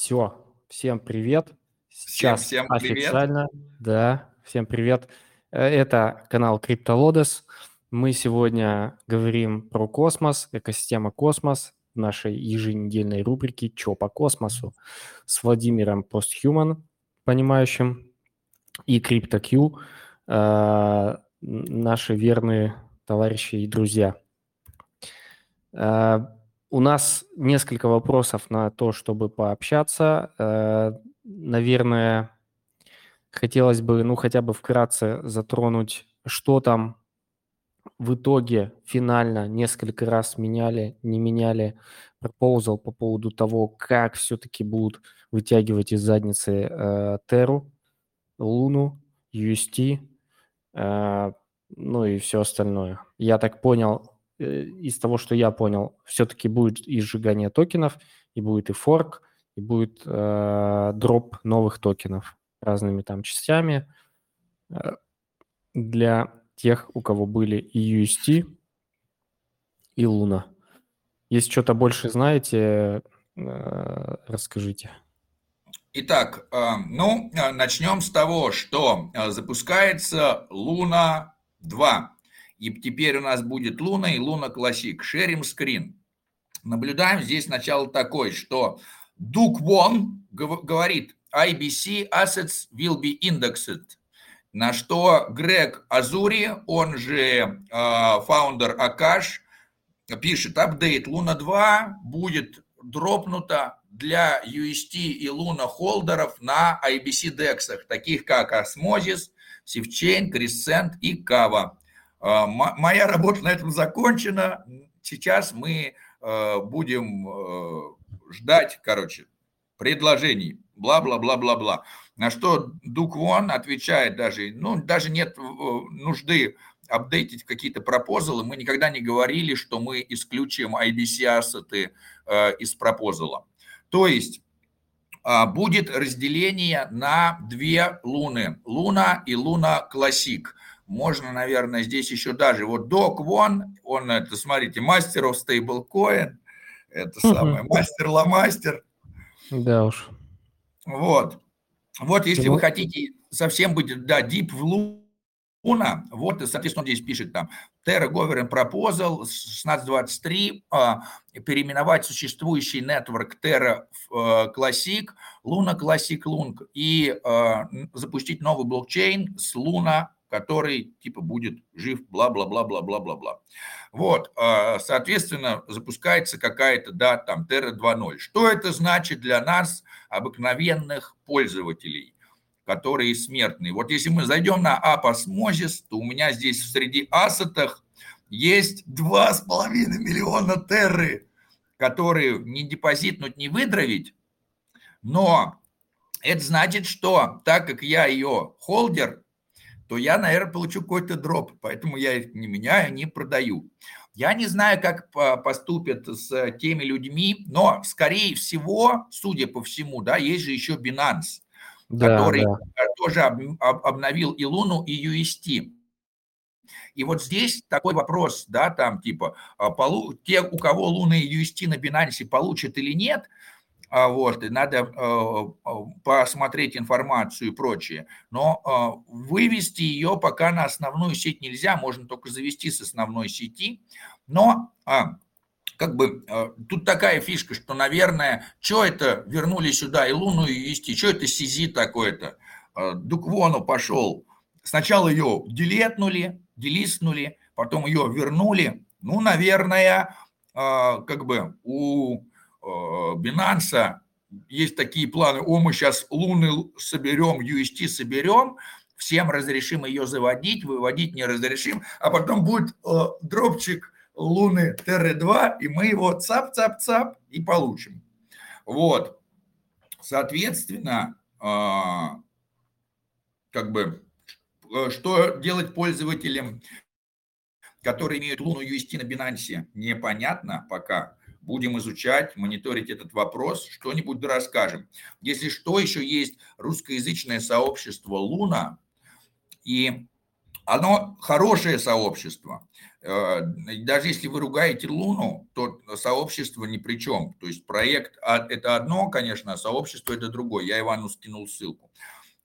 Все, всем привет. Сейчас всем, всем привет. официально, да, всем привет. Э, это канал CryptoLodes. Мы сегодня говорим про космос, экосистема космос в нашей еженедельной рубрике «Чё по космосу» с Владимиром Постхуман, понимающим, и CryptoQ, э, наши верные товарищи и друзья. Э, у нас несколько вопросов на то, чтобы пообщаться. Э, наверное, хотелось бы, ну, хотя бы вкратце затронуть, что там в итоге финально несколько раз меняли, не меняли пропозал по поводу того, как все-таки будут вытягивать из задницы э, Теру, Луну, UST, э, ну и все остальное. Я так понял, из того, что я понял, все-таки будет и сжигание токенов, и будет и форк, и будет э, дроп новых токенов разными там частями э, для тех, у кого были и UST, и Луна. Если что-то больше знаете, э, расскажите. Итак, э, ну, э, начнем с того, что запускается Луна 2. И теперь у нас будет Луна и Луна Классик. Шерим скрин. Наблюдаем здесь начало такое, что До Квон говорит, IBC assets will be indexed. На что Грег Осури, он же founder э, Akash, пишет, update Луна 2 будет дропнута для UST и Луна холдеров на IBC DEX ах, таких как Osmosis, Sifchain, Crescent и Kava. А, моя работа на этом закончена. Сейчас мы э, будем э, ждать, короче, предложений. Бла-бла-бла-бла-бла. На что Дук Вон отвечает даже, ну, даже нет э, нужды апдейтить какие-то пропозалы. Мы никогда не говорили, что мы исключим IBC ассеты из пропозала. То есть а, будет разделение на две луны. Луна и Луна Классик можно, наверное, здесь еще даже, вот Док Вон, он, это, смотрите, мастер of stablecoin, это самое, мастер ламастер. Да уж. Вот. Вот, если вы хотите совсем быть, да, deep в Луна, вот, соответственно, он здесь пишет там, Terra Govern Proposal 1623, а, переименовать существующий network Terra в Classic, Luna Classic Lung и а, запустить новый блокчейн с Luna который типа будет жив, бла-бла-бла-бла-бла-бла-бла. Вот, а, соответственно, запускается какая-то, да, там, Terra 2.0. Что это значит для нас, обыкновенных пользователей, которые смертные? Вот если мы зайдем на App то у меня здесь среди ассетах есть 2,5 миллиона терры, которые не депозитнуть, не выдравить, но это значит, что так как я ее холдер, то я, наверное, получу какой-то дроп, поэтому я их не меняю, не продаю. Я не знаю, как поступят с теми людьми, но, скорее всего, судя по всему, да, есть же еще Binance, да, который да. тоже обновил и Луну, и UST. И вот здесь такой вопрос, да, там типа, а, те, у кого Луна и UST на Binance получат или нет – вот, и надо э, э, посмотреть информацию и прочее. Но э, вывести ее пока на основную сеть нельзя, можно только завести с основной сети. Но а, как бы тут такая фишка, что, наверное, что это вернули сюда и Луну и вести, что это Сизи такое-то? Дуквону пошел. Сначала ее делетнули, делистнули, потом ее вернули. Ну, наверное, как бы у Binance есть такие планы, о, мы сейчас Луны соберем, UST соберем, всем разрешим ее заводить, выводить не разрешим, а потом будет э, дропчик Луны ТР-2, и мы его цап-цап-цап и получим. Вот. Соответственно, э, как бы, э, что делать пользователям, которые имеют Луну UST на Binance, непонятно пока будем изучать, мониторить этот вопрос, что-нибудь расскажем. Если что, еще есть русскоязычное сообщество «Луна», и оно хорошее сообщество. Э, даже если вы ругаете Луну, то сообщество ни при чем. То есть проект а, – это одно, конечно, а сообщество – это другое. Я Ивану скинул ссылку.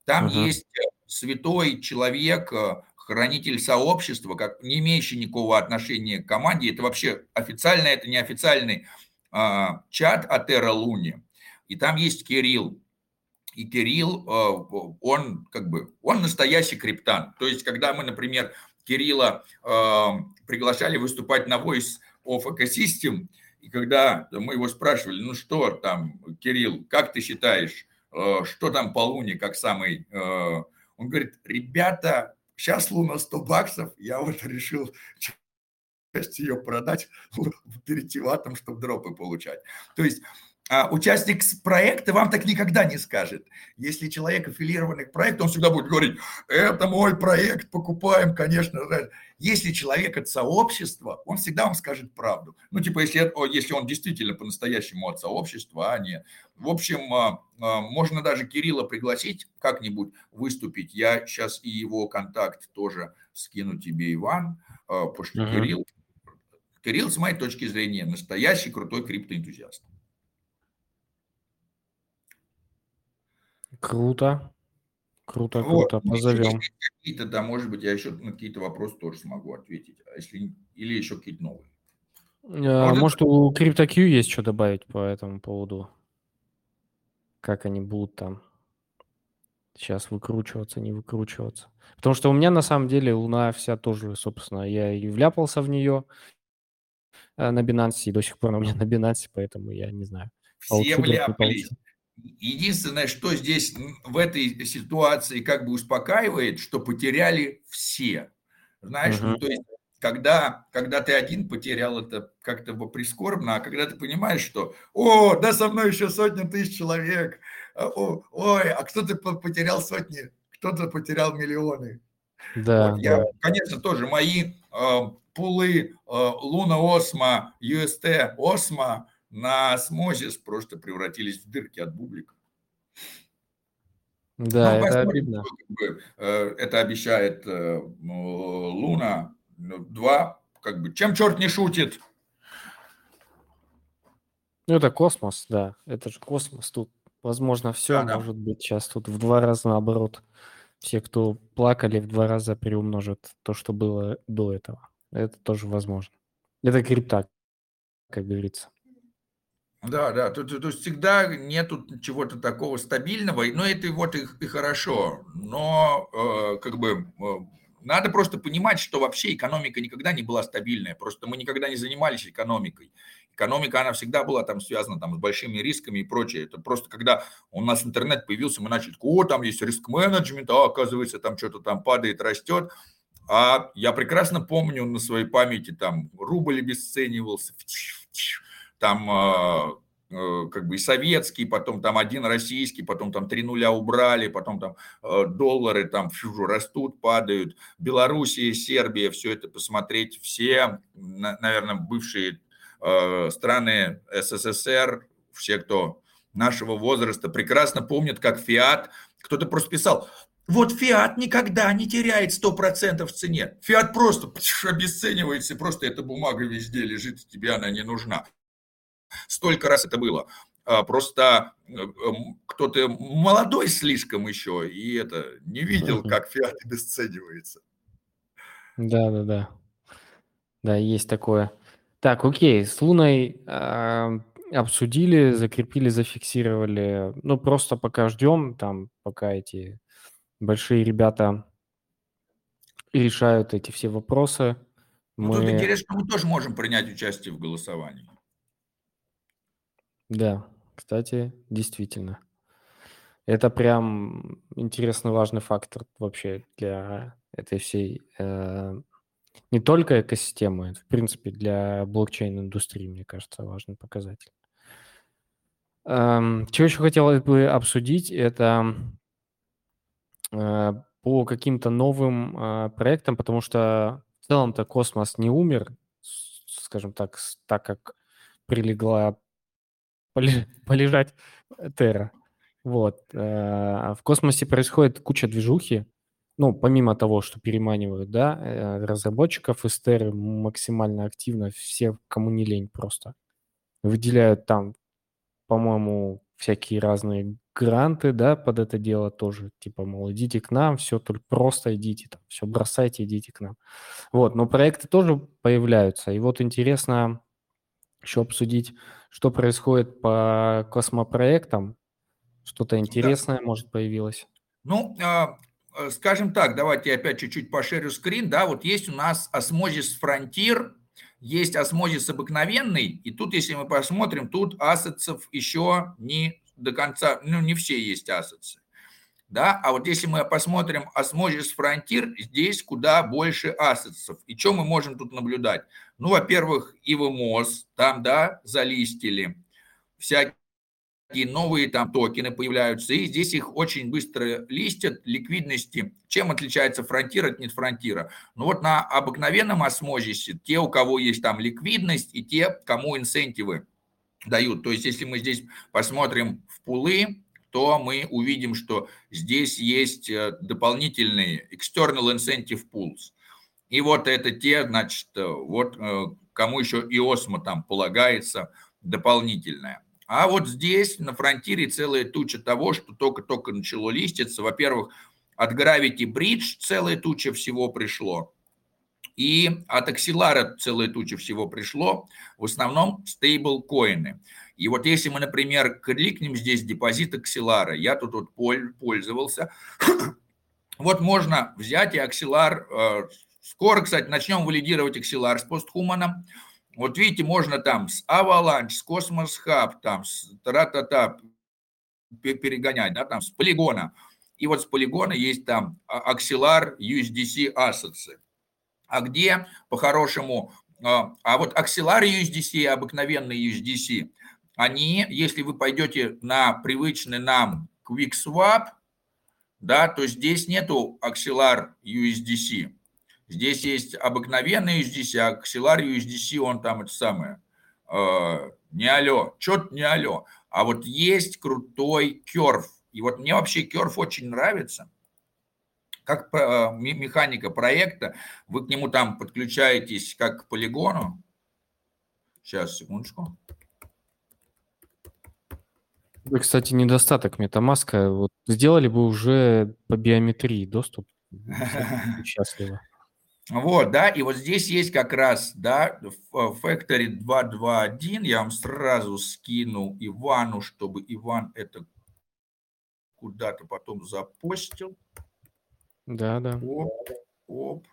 Там угу. есть святой человек, э, хранитель сообщества, как не имеющий никакого отношения к команде. Это вообще официально, это неофициальный а, чат от Эра Луни. И там есть Кирилл. И Кирилл, э, он как бы, он настоящий криптан. То есть, когда мы, например, Кирилла э, приглашали выступать на Voice of Ecosystem, и когда мы его спрашивали, ну что там, Кирилл, как ты считаешь, э, что там по Луне, как самый... Э, он говорит, ребята, сейчас Луна 100 баксов, я вот решил часть ее продать, перейти в атом, чтобы дропы получать. То есть а участник проекта вам так никогда не скажет. Если человек аффилированный к проекту, он всегда будет говорить, это мой проект, покупаем, конечно. Если человек от сообщества, он всегда вам скажет правду. Ну, типа, если, если он действительно по-настоящему от сообщества, а не... В общем, а, а, можно даже Кирилла пригласить как-нибудь выступить. Я сейчас и его контакт тоже скину тебе, Иван, а, потому что uh-huh. Кирилл, Кирилл, с моей точки зрения, настоящий крутой криптоэнтузиаст. Круто. Круто, вот. круто. Позовем. Какие-то, да, может быть, я еще на какие-то вопросы тоже смогу ответить. А если, или еще какие-то новые. А, может, это... у CryptoQ есть что добавить по этому поводу? Как они будут там сейчас выкручиваться, не выкручиваться? Потому что у меня на самом деле Луна вся тоже, собственно, я и вляпался в нее э, на Binance, и до сих пор у меня на Binance, поэтому я не знаю. Все вляпались. Единственное, что здесь в этой ситуации как бы успокаивает, что потеряли все. Знаешь, uh-huh. ну, то есть, когда, когда ты один потерял, это как-то прискорбно, а когда ты понимаешь, что, о, да со мной еще сотня тысяч человек, о, ой, а кто-то потерял сотни, кто-то потерял миллионы. Да, вот, я, конечно, тоже мои э, пулы э, Луна Осма, UST Осма, на осмозис просто превратились в дырки от бублика. Да, ну, это обидно. Э, это обещает э, Луна. Ну, два, как бы, чем черт не шутит? Ну, это космос, да. Это же космос. Тут, возможно, все да, может да. быть сейчас тут в два раза наоборот. Все, кто плакали, в два раза переумножат то, что было до этого. Это тоже возможно. Это крипта, как говорится. Да, да, то, то, то есть всегда нету чего-то такого стабильного, но это вот и, и хорошо, но э, как бы э, надо просто понимать, что вообще экономика никогда не была стабильная, просто мы никогда не занимались экономикой. Экономика, она всегда была там связана там, с большими рисками и прочее. Это просто когда у нас интернет появился, мы начали, о, там есть риск-менеджмент, а оказывается, там что-то там падает, растет. А я прекрасно помню на своей памяти, там рубль обесценивался, там а, э, как бы и советский, потом там один российский, потом там три нуля убрали, потом там э, доллары там фью, растут, падают. Белоруссия, Сербия, все это посмотреть, все, наверное, бывшие э, страны СССР, все, кто нашего возраста, прекрасно помнят, как Фиат, кто-то просто писал, вот Фиат никогда не теряет 100% в цене. Фиат просто обесценивается, просто эта бумага везде лежит, тебе она не нужна. Столько раз это было. А, просто э, эм, кто-то молодой слишком еще, и это не видел, как фиат обесценивается. Да, да, да. Да, есть такое. Так, окей, с Луной э, обсудили, закрепили, зафиксировали. Ну, просто пока ждем, там, пока эти большие ребята решают эти все вопросы. Ну, мы... тут интересно, мы тоже можем принять участие в голосовании. Да, кстати, действительно. Это прям интересный, важный фактор вообще для этой всей, э, не только экосистемы, в принципе, для блокчейн-индустрии, мне кажется, важный показатель. Эм, чего еще хотелось бы обсудить, это э, по каким-то новым э, проектам, потому что в целом-то космос не умер, скажем так, так как прилегла полежать Терра. Вот. Э, а в космосе происходит куча движухи. ну, помимо того, что переманивают, да, э, разработчиков из Terra максимально активно, все, кому не лень просто, выделяют там, по-моему, всякие разные гранты, да, под это дело тоже, типа, мол, идите к нам, все, только просто идите, там, все бросайте, идите к нам. Вот, но проекты тоже появляются, и вот интересно еще обсудить, что происходит по космопроектам, что-то интересное, да. может, появилось. Ну, а, э, скажем так, давайте я опять чуть-чуть пошерю скрин, да, вот есть у нас осмозис фронтир, есть Osmosis обыкновенный, и тут, если мы посмотрим, тут assets ов еще не до конца, ну, не все есть assets ы. Да? А вот если мы посмотрим Osmosis Frontier, здесь куда больше assets ов. И что мы можем тут наблюдать? Ну, во-первых, Evmos, там, да, залистили, всякие новые там токены появляются, и здесь их очень быстро листят, ликвидности. Чем отличается фронтир от нетфронтира? Ну вот на обыкновенном Osmosis е те, у кого есть там ликвидность, и те, кому инсентивы дают. То есть если мы здесь посмотрим в пулы, то мы увидим, что здесь есть э, дополнительные external incentive pools. И вот это те, значит, э, вот э, кому еще и осмо там полагается дополнительное. А вот здесь на фронтире целая туча того, что только-только начало листиться. Во-первых, от Gravity Bridge целая туча всего пришло. И от Axelar целая туча всего пришло. В основном стейблкоины. И вот если мы, например, кликнем здесь депозит Axelar, я тут вот пользовался, вот можно взять и Axelar, э, скоро, кстати, начнем валидировать Axelar с постхуманом, вот видите, можно там с Avalanche, с Cosmos Hub, там с тра-та-та перегонять, да, там с полигона. И вот с полигона есть там Axelar USDC Assets. А где по-хорошему, а, а вот Axelar USDC и обыкновенный USDC, они, если вы пойдете на привычный нам QuickSwap, да, то здесь нету Axelar USDC. Здесь есть обыкновенный USDC, а Axelar USDC, он там это самое, э, не алло, что-то не алло. А вот есть крутой керф. И вот мне вообще керф очень нравится. Как э, механика проекта, вы к нему там подключаетесь как к полигону. Сейчас, секундочку. Это, кстати, недостаток метамаска. Вот сделали бы уже по биометрии доступ. Счастливо. Вот, да, и вот здесь есть как раз, да, Factory 221, я вам сразу скину Ивану, чтобы Иван это куда-то потом запостил. Да, да. Оп, оп.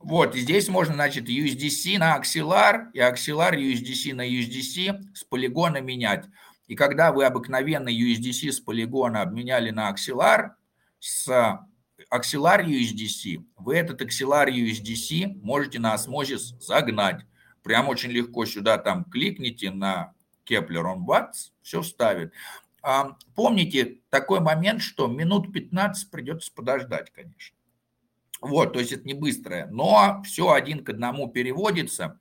Вот, и здесь можно, значит, USDC на Axelar и Axelar USDC на USDC с полигона менять. И когда вы обыкновенный USDC с полигона обменяли на Axelar, с Axelar USDC, вы этот Axelar USDC можете на Osmosis загнать. Прям очень легко сюда там кликните на Kepler on Watts, все вставит. А, помните такой момент, что минут 15 придется подождать, конечно. Вот, то есть это не быстрое, но все один к одному переводится.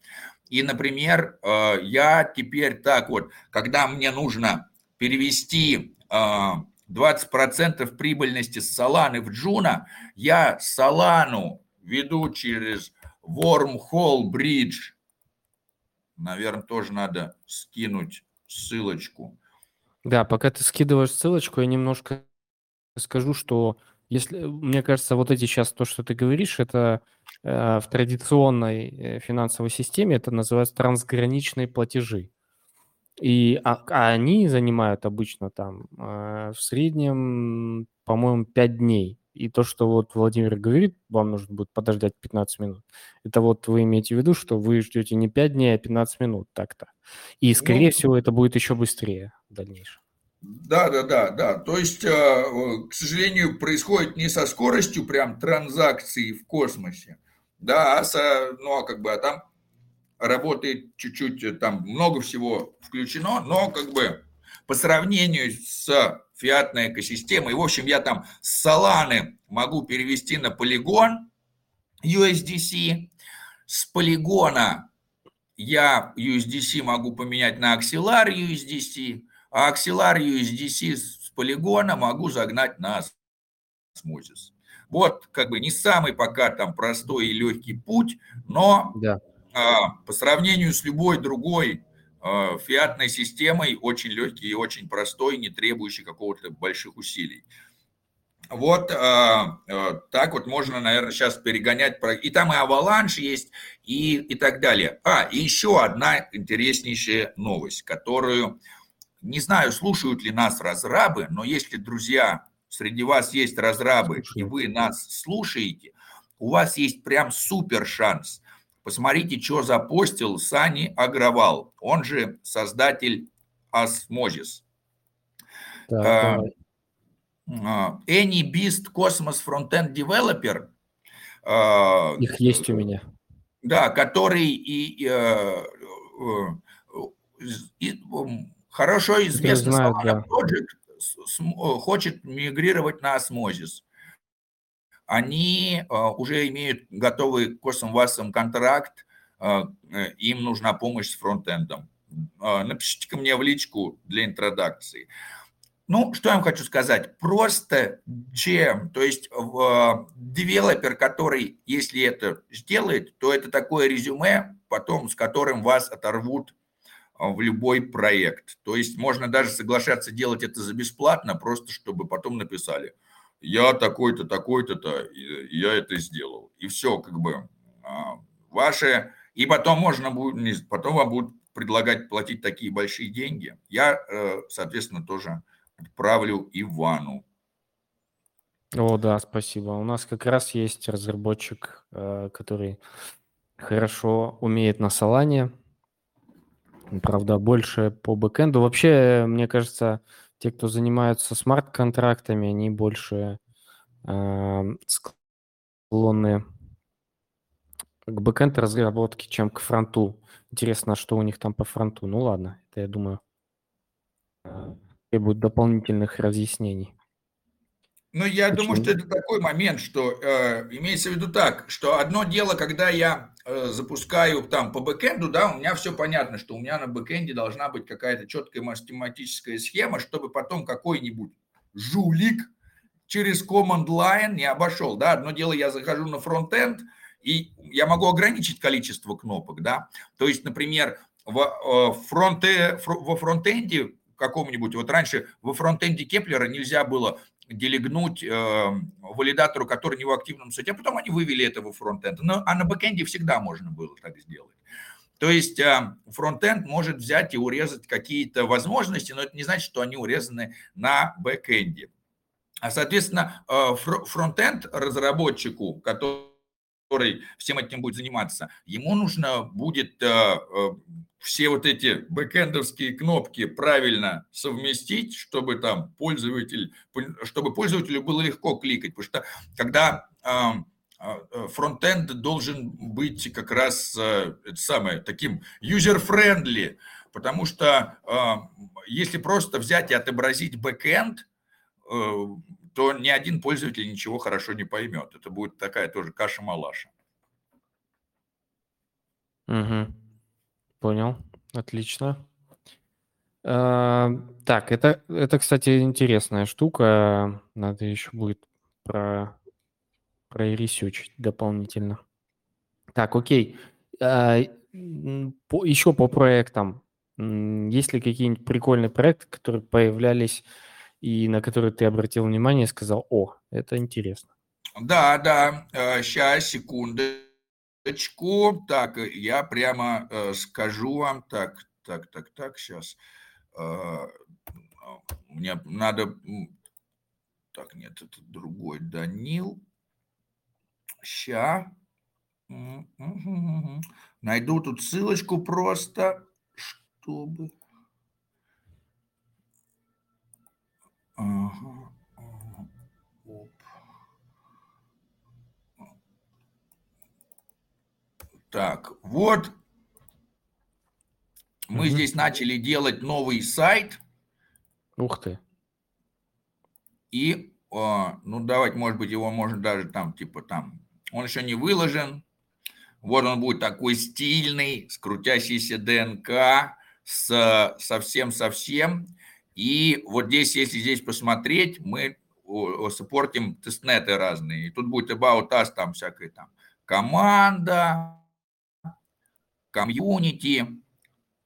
И, например, э, я теперь так вот, когда мне нужно перевести э, 20% прибыльности с Соланы в Джуна, я Солану веду через Wormhole Bridge. Наверное, тоже надо скинуть ссылочку. Да, пока ты скидываешь ссылочку, я немножко скажу, что если, мне кажется, вот эти сейчас то, что ты говоришь, это э, в традиционной э, финансовой системе это называется трансграничные платежи. И а, а они занимают обычно там э, в среднем, по-моему, 5 дней. И то, что вот Владимир говорит, вам нужно будет подождать 15 минут. Это вот вы имеете в виду, что вы ждете не 5 дней, а 15 минут так-то. И, скорее ну, всего, это будет еще быстрее в дальнейшем. Да, да, да, да. То есть, э, к сожалению, происходит не со скоростью прям транзакции в космосе, да, а со, ну, а как бы, а там работает чуть-чуть, э, там много всего включено, но как бы по сравнению с фиатной экосистемой, в общем, я там с Solana могу перевести на полигон USDC, с полигона я USDC могу поменять на Axelar USDC, а Axelar USDC с полигона могу загнать на Osmosis. Вот как бы не самый пока там простой и легкий путь, но да. а, по сравнению с любой другой а, фиатной системой очень легкий и очень простой, не требующий какого-то больших усилий. Вот а, а, так вот можно, наверное, сейчас перегонять. И там и аваланш есть, и, и так далее. А, и еще одна интереснейшая новость, которую, не знаю, слушают ли нас разрабы, но если, друзья, среди вас есть разрабы, и вы нас слушаете, у вас есть прям супер шанс. Посмотрите, что запостил Сани Агровал, он же создатель Osmosis. Так, а, Any Beast Cosmos Frontend Developer. А, Их есть у меня. Да, который и, и, э, и хорошо известный знаю, да. Project хочет мигрировать на Osmosis. Они а, уже имеют готовый CosmWasm ом контракт, им нужна помощь с фронтендом. Напишите ко мне в личку для интродакции. Ну, что я вам хочу сказать? Просто чем? То есть девелопер, который, если это сделает, то это такое резюме, потом с которым вас оторвут а, в любой проект. То есть можно даже соглашаться делать это за бесплатно, просто чтобы потом написали, я такой-то, такой-то, я это сделал. И все, как бы, а, ваше... И потом можно будет, потом вам будут предлагать платить такие большие деньги. Я, э, соответственно, тоже отправлю Ивану. О, да, спасибо. У нас как раз есть разработчик, э, который хорошо умеет на Солане. Правда, больше по бэкэнду. Вообще, мне кажется, те, кто занимаются смарт-контрактами, они больше э, склонны к бэкэнд разработке, чем к фронту. Интересно, что у них там по фронту. Ну ладно, это я думаю требует дополнительных разъяснений. Ну, я Почему? думаю, что это такой момент, что э, имеется в виду так, что одно дело, когда я э, запускаю там по бэкэнду, да, у меня все понятно, что у меня на бэкэнде должна быть какая-то четкая математическая схема, чтобы потом какой-нибудь жулик через command line не обошел, да. Одно дело, я захожу на фронтенд, и я могу ограничить количество кнопок, да. То есть, например, в, э, фронте, во фронтенде какому-нибудь, вот раньше во фронтенде Keplr а нельзя было делегнуть э, валидатору, который не в активном сете, а потом они вывели это во фронтенд. Но, а на бэкенде всегда можно было так сделать. То есть э, фронтенд может взять и урезать какие-то возможности, но это не значит, что они урезаны на бэкенде. А, соответственно, э, фронтенд разработчику, который всем этим будет заниматься, ему нужно будет э, э, все вот эти бэкэндовские кнопки правильно совместить, чтобы там пользователь, чтобы пользователю было легко кликать, потому что когда а, фронтенд должен быть как раз э, это самое, таким user-friendly, потому что а, если просто взять и отобразить бэкэнд, э, то ни один пользователь ничего хорошо не поймет. Это будет такая тоже каша-малаша. Угу. Понял. Отлично. А, так, это, это, кстати, интересная штука. Надо еще будет про, проресечить дополнительно. Так, окей. А, по, еще по проектам. Есть ли какие-нибудь прикольные проекты, которые появлялись и на которые ты обратил внимание и сказал, о, это интересно? Да, да, сейчас, э, секундочку. Так, э, я прямо э, скажу вам. Так, так, так, так, сейчас. Мне надо... Так, нет, это другой Данил. Ща. Найду тут ссылочку просто, чтобы... Ага. Так, вот мы угу. здесь начали делать новый сайт. Ух ты. И, а, ну, давайте, может быть, его можно даже там, типа там, он еще не выложен. Вот он будет такой стильный, с крутящейся ДНК, с совсем-совсем. И вот здесь, если здесь посмотреть, мы саппортим тестнеты разные. И тут будет about us, там всякая там команда, комьюнити,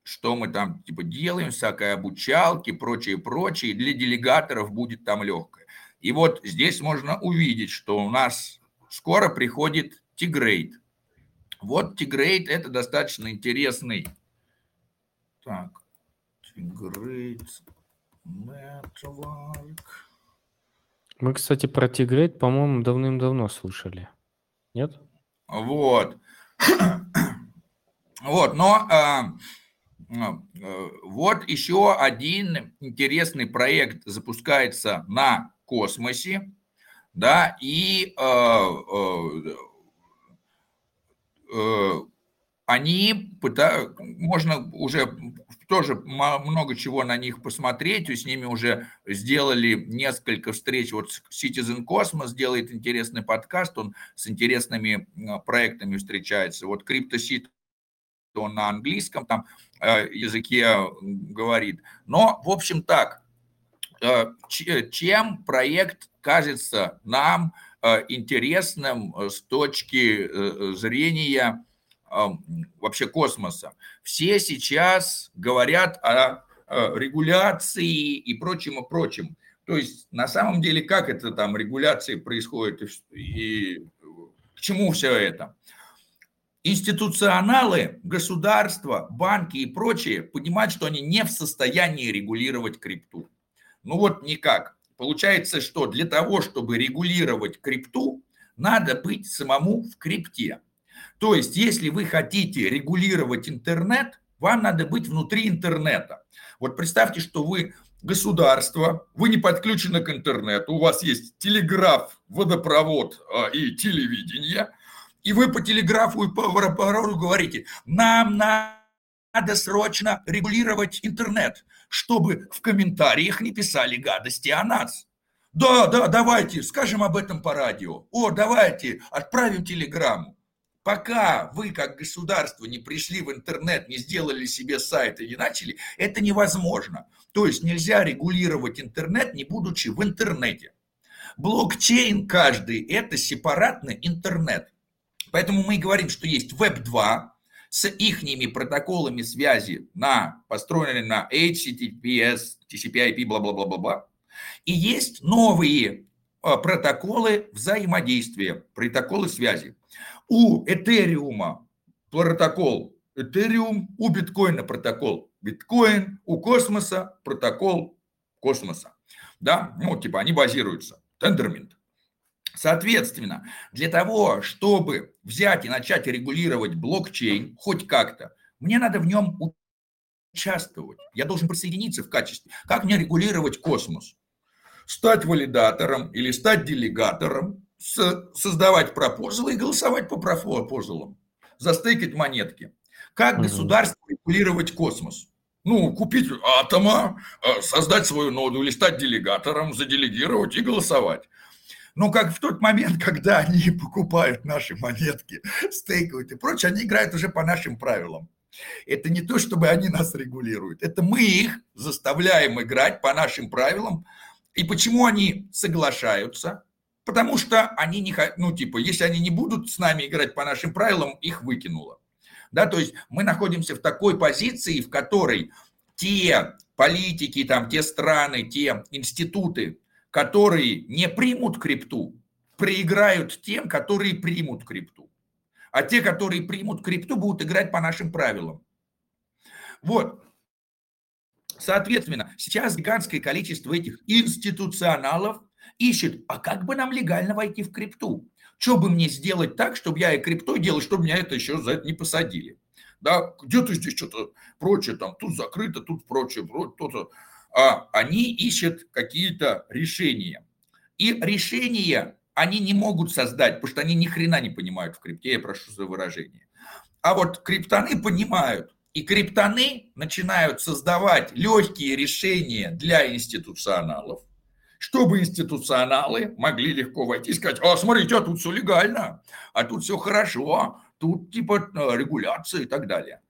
что мы там типа делаем, всякое обучалки, прочее, прочее. Для делегаторов будет там легкое. И вот здесь можно увидеть, что у нас скоро приходит Тигрейт. Вот Тигрейт это достаточно интересный. Так, Тигрейт Network. Мы, кстати, про Тигрейт, по-моему, давным-давно слышали. Нет? Вот. вот, но а, э, вот еще один интересный проект запускается на космосе, да, и э, они пытаются, можно уже тоже много чего на них посмотреть, с ними уже сделали несколько встреч, вот Citizen Cosmos делает интересный подкаст, он с интересными проектами встречается, вот CryptoSeed он на английском там языке говорит, но в общем так, Э, чем проект кажется нам э, интересным э, с точки зрения вообще космоса. Все сейчас говорят о регуляции и прочем, и прочем. То есть на самом деле как это там регуляции происходит и к чему все это? Институционалы, государства, банки и прочие понимают, что они не в состоянии регулировать крипту. Ну вот никак. Получается, что для того, чтобы регулировать крипту, надо быть самому в крипте. То есть, если вы хотите регулировать интернет, вам надо быть внутри интернета. Вот представьте, что вы государство, вы не подключены к интернету, у вас есть телеграф, водопровод а, и телевидение, и вы по телеграфу и по водопроводу говорите, нам надо срочно регулировать интернет чтобы в комментариях не писали гадости о нас. Да, да, давайте, скажем об этом по радио. О, давайте, отправим телеграмму. Пока вы, как государство, не пришли в интернет, не сделали себе сайт и не начали, это невозможно. То есть нельзя регулировать интернет, не будучи в интернете. Блокчейн каждый – это сепаратный интернет. Поэтому мы говорим, что есть Web2, с ихними протоколами связи на, построенные на HTTPS, TCP/IP, бла-бла-бла-бла-бла. И есть новые а, протоколы взаимодействия, протоколы связи. У Этериума протокол Этериум, у биткоина протокол биткоин, у космоса протокол космоса. Да, ну, типа они базируются. Тендермент. Соответственно, для того, чтобы взять и начать регулировать блокчейн хоть как-то, мне надо в нем участвовать. Я должен присоединиться в качестве. Как мне регулировать космос? Стать валидатором или стать делегатором, создавать пропозалы и голосовать по пропозалам, застыкать монетки. Как угу. государство регулировать космос? Ну, купить атома, э, создать свою ноду или стать делегатором, заделегировать и голосовать. Но как в тот момент, когда они покупают наши монетки, стейкают и прочее, они играют уже по нашим правилам. Это не то, чтобы они нас регулируют. Это мы их заставляем играть по нашим правилам. И почему они соглашаются? Потому что они не ну типа, если они не будут с нами играть по нашим правилам, их выкинуло. Да, то есть мы находимся в такой позиции, в которой те политики, там, те страны, те институты, которые не примут крипту, проиграют тем, которые примут крипту. А те, которые примут крипту, будут играть по нашим правилам. Вот. Соответственно, сейчас гигантское количество этих институционалов ищет, а как бы нам легально войти в крипту? Что бы мне сделать так, чтобы я и криптой делал, чтобы меня это еще за это не посадили? Да, где-то здесь что-то прочее, там, тут закрыто, тут прочее, то-то а они ищут какие-то решения. И решения они не могут создать, потому что они ни хрена не понимают в крипте, я прошу за выражение. А вот криптоны понимают, и криптоны начинают создавать легкие решения для институционалов, чтобы институционалы могли легко войти и сказать, а смотрите, а тут все легально, а тут все хорошо, тут типа э, регуляция и так далее.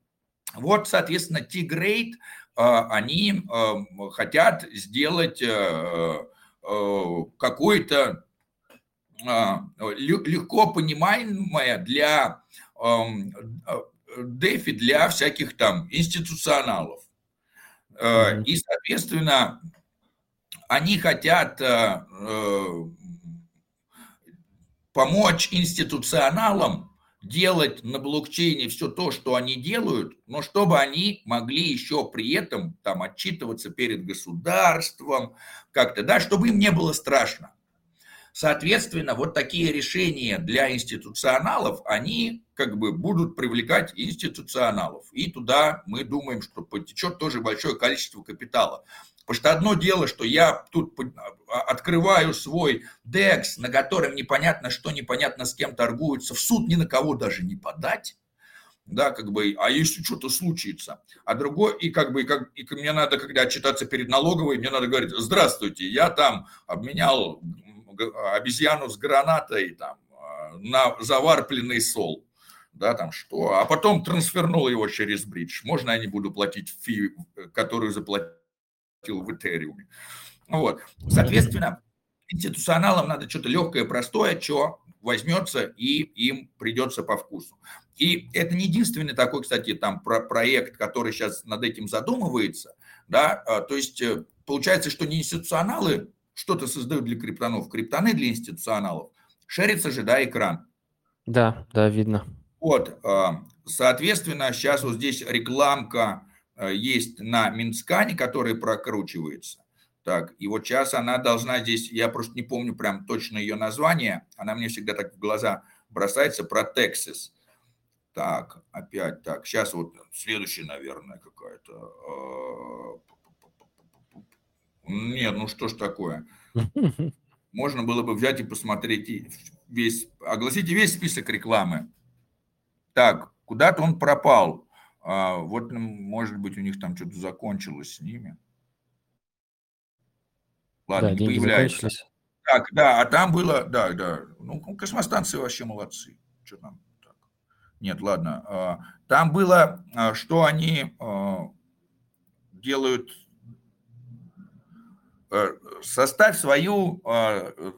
Вот, соответственно, T-Grade а, они хотят сделать э, какой-то легко понимаемое для дефи для всяких там институционалов. И, соответственно, они хотят помочь институционалам делать на блокчейне все то, что они делают, но чтобы они могли еще при этом там отчитываться перед государством как-то, да, чтобы им не было страшно. Соответственно, вот такие решения для институционалов, они как бы будут привлекать институционалов. И туда мы думаем, что потечет тоже большое количество капитала. Потому что одно дело, что я тут а, открываю свой DEX, на котором непонятно что, непонятно с кем торгуются, в суд ни на кого даже не подать, да, как бы, а если что-то случится. А другой, и как бы, и как, и мне надо, когда отчитаться перед налоговой, мне надо говорить, здравствуйте, я там обменял обезьяну с гранатой там, а, на заварпленный сол. Да, там что, а потом трансфернул его через бридж. Можно я не буду платить фи, которую заплатил в Этериуме? Вот. Соответственно, институционалам надо что-то легкое, простое, что возьмется и им придется по вкусу. И это не единственный такой, кстати, там про проект, который сейчас над этим задумывается. Да? А, то есть э, получается, что не институционалы что-то создают для криптонов, криптоны для институционалов. Шерится же, да, экран. Да, да, видно. Вот, а, соответственно, сейчас вот здесь рекламка есть на Минскане, которая прокручивается. Так, и вот сейчас она должна здесь, я просто не помню прям точно ее название, она мне всегда так в глаза бросается, про Texas. Так, опять так, сейчас вот следующая, наверное, какая-то а, нет, ну что ж такое. Можно было бы взять и посмотреть весь, огласите весь список рекламы. Так, куда-то он пропал. А, вот, может быть, у них там что-то закончилось с ними. Ладно, да, не появляется. Так, да, а там было, да, да. Ну, космостанции вообще молодцы. Что там? Так. Нет, ладно. А, там было, а, что они делают Э, составь свою э,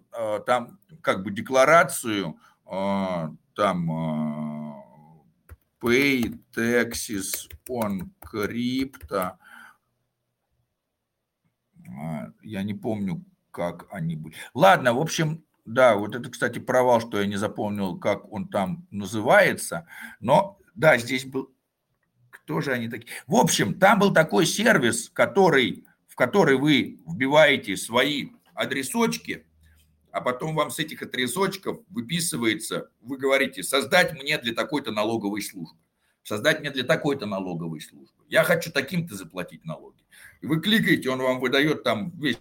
там как бы декларацию там pay taxes on crypto. Я не помню, как они были. Ладно, в общем, да, вот это, кстати, провал, что я не запомнил, как он там называется. Но, да, здесь был... Кто же они такие? В общем, там был такой сервис, который в который вы вбиваете свои адресочки, а потом вам с этих адресочков выписывается, вы говорите, создать мне для такой-то налоговой службы, создать мне для такой-то налоговой службы. Я хочу таким-то заплатить налоги. И вы кликаете, он вам выдает там весь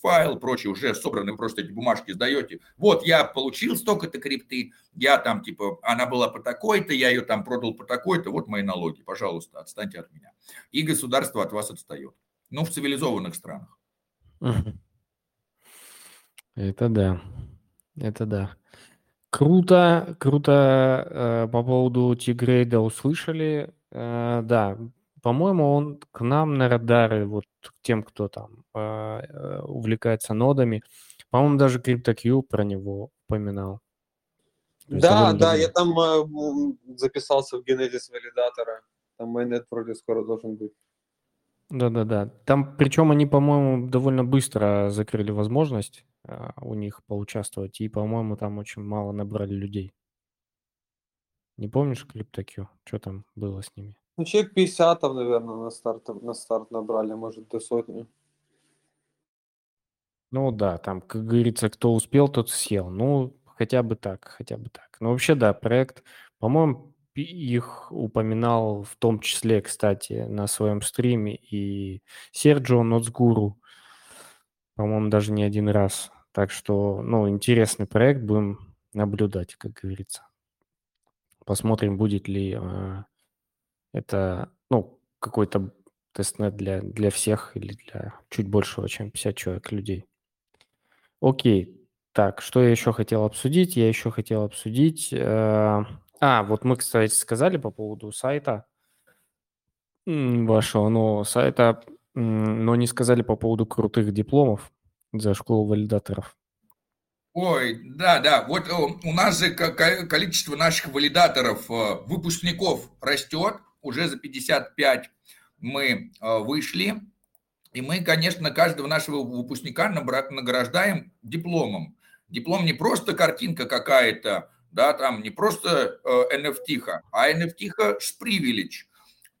файл, прочее, уже собраны, просто эти бумажки сдаете. Вот, я получил столько-то крипты, я там, типа, она была по такой-то, я ее там продал по такой-то, вот мои налоги, пожалуйста, отстаньте от меня. И государство от вас отстает. Ну, в цивилизованных странах. Это да. Это да. Круто, круто э, по поводу Тигрейда услышали. Э, да, по-моему, он к нам на радары, вот к тем, кто там э, э увлекается нодами. По-моему, даже CryptoQ про него упоминал. Да, да, я там э, записался в генезис валидатора. Там майнет вроде скоро должен быть. Да-да-да. Там, причем они, по-моему, довольно быстро закрыли возможность у них поучаствовать, и, по-моему, там очень мало набрали людей. Не помнишь CryptoQ? Что там было с ними? Ну, человек 50 там, наверное, на старт, на старт набрали, может, до сотни. Ну да, там, как говорится, кто успел, тот съел. Ну, хотя бы так, хотя бы так. Но вообще, да, проект, по-моему, их упоминал в том числе, кстати, на своем стриме и Серджио Ноцгуру, по-моему, даже не один раз. Так что, ну, интересный проект, будем наблюдать, как говорится. Посмотрим, будет ли э, это, ну, какой-то тестнет для, для всех или для чуть большего, чем 50 человек людей. Окей, так, что я еще хотел обсудить? Я еще хотел обсудить... Э, а, вот мы, кстати, сказали по поводу сайта вашего нового сайта, но не сказали по поводу крутых дипломов. За школу валидаторов? Ой, да, да. Вот э, у нас же количество наших валидаторов, э, выпускников растет. Уже за 55 мы э, вышли. И мы, конечно, каждого нашего выпускника награждаем дипломом. Диплом не просто картинка какая-то, да, там не просто NFT, а NFT с привилегь.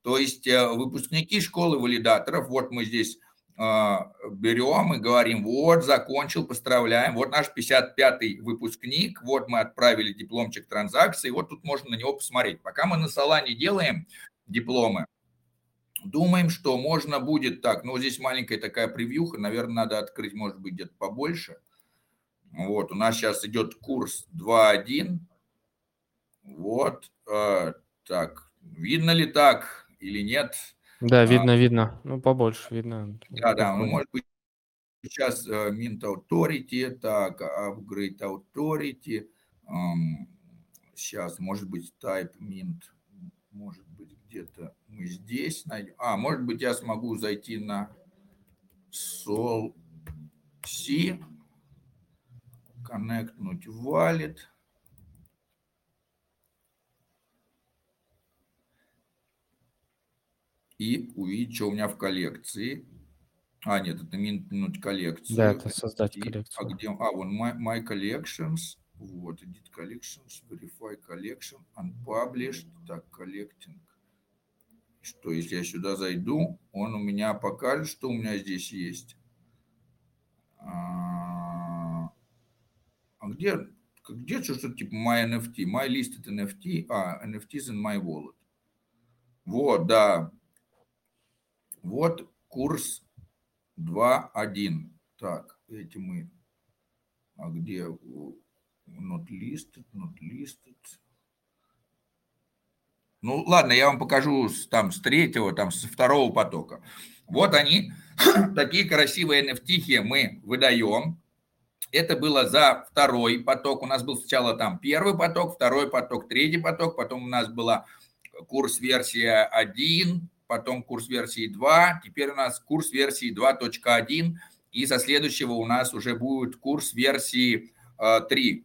То есть выпускники школы валидаторов, вот мы здесь берем и говорим, вот, закончил, поздравляем, вот наш 55-й выпускник, вот мы отправили дипломчик транзакции, вот тут можно на него посмотреть. Пока мы на Солане делаем дипломы, думаем, что можно будет так, ну, здесь маленькая такая превьюха, наверное, надо открыть, может быть, где-то побольше. Вот, у нас сейчас идет курс 2.1, вот, э, так, видно ли так или нет? Да, а, видно, видно. Ну, побольше видно. Да, да, ну, может быть, сейчас uh, Mint Authority, так, Upgrade Authority, um, сейчас, может быть, Type Mint, может быть, где-то мы здесь найдем. А, может быть, я смогу зайти на Sol C, коннектнуть Wallet. И увидеть, что у меня в коллекции. А, нет, это минуть коллекцию. Да, это создать и, коллекцию. А где? А, вон my, my collections. Вот, edit collections, verify collection, unpublished. Так, collecting. Что, если я сюда зайду, он у меня покажет, что у меня здесь есть. А, а где, где что-то типа my NFT? My listed NFT. А, NFTs in my wallet. Вот, да. Вот курс 2.1. Так, эти мы... А где not listed, not listed? Ну, ладно, я вам покажу с, там с третьего, там со второго потока. Вот они, такие красивые NFT мы выдаем. Это было за второй поток. У нас был сначала там первый поток, второй поток, третий поток. Потом у нас была курс версия 1, потом курс версии 2, теперь у нас курс версии 2.1, и со следующего у нас уже будет курс версии 3. Э,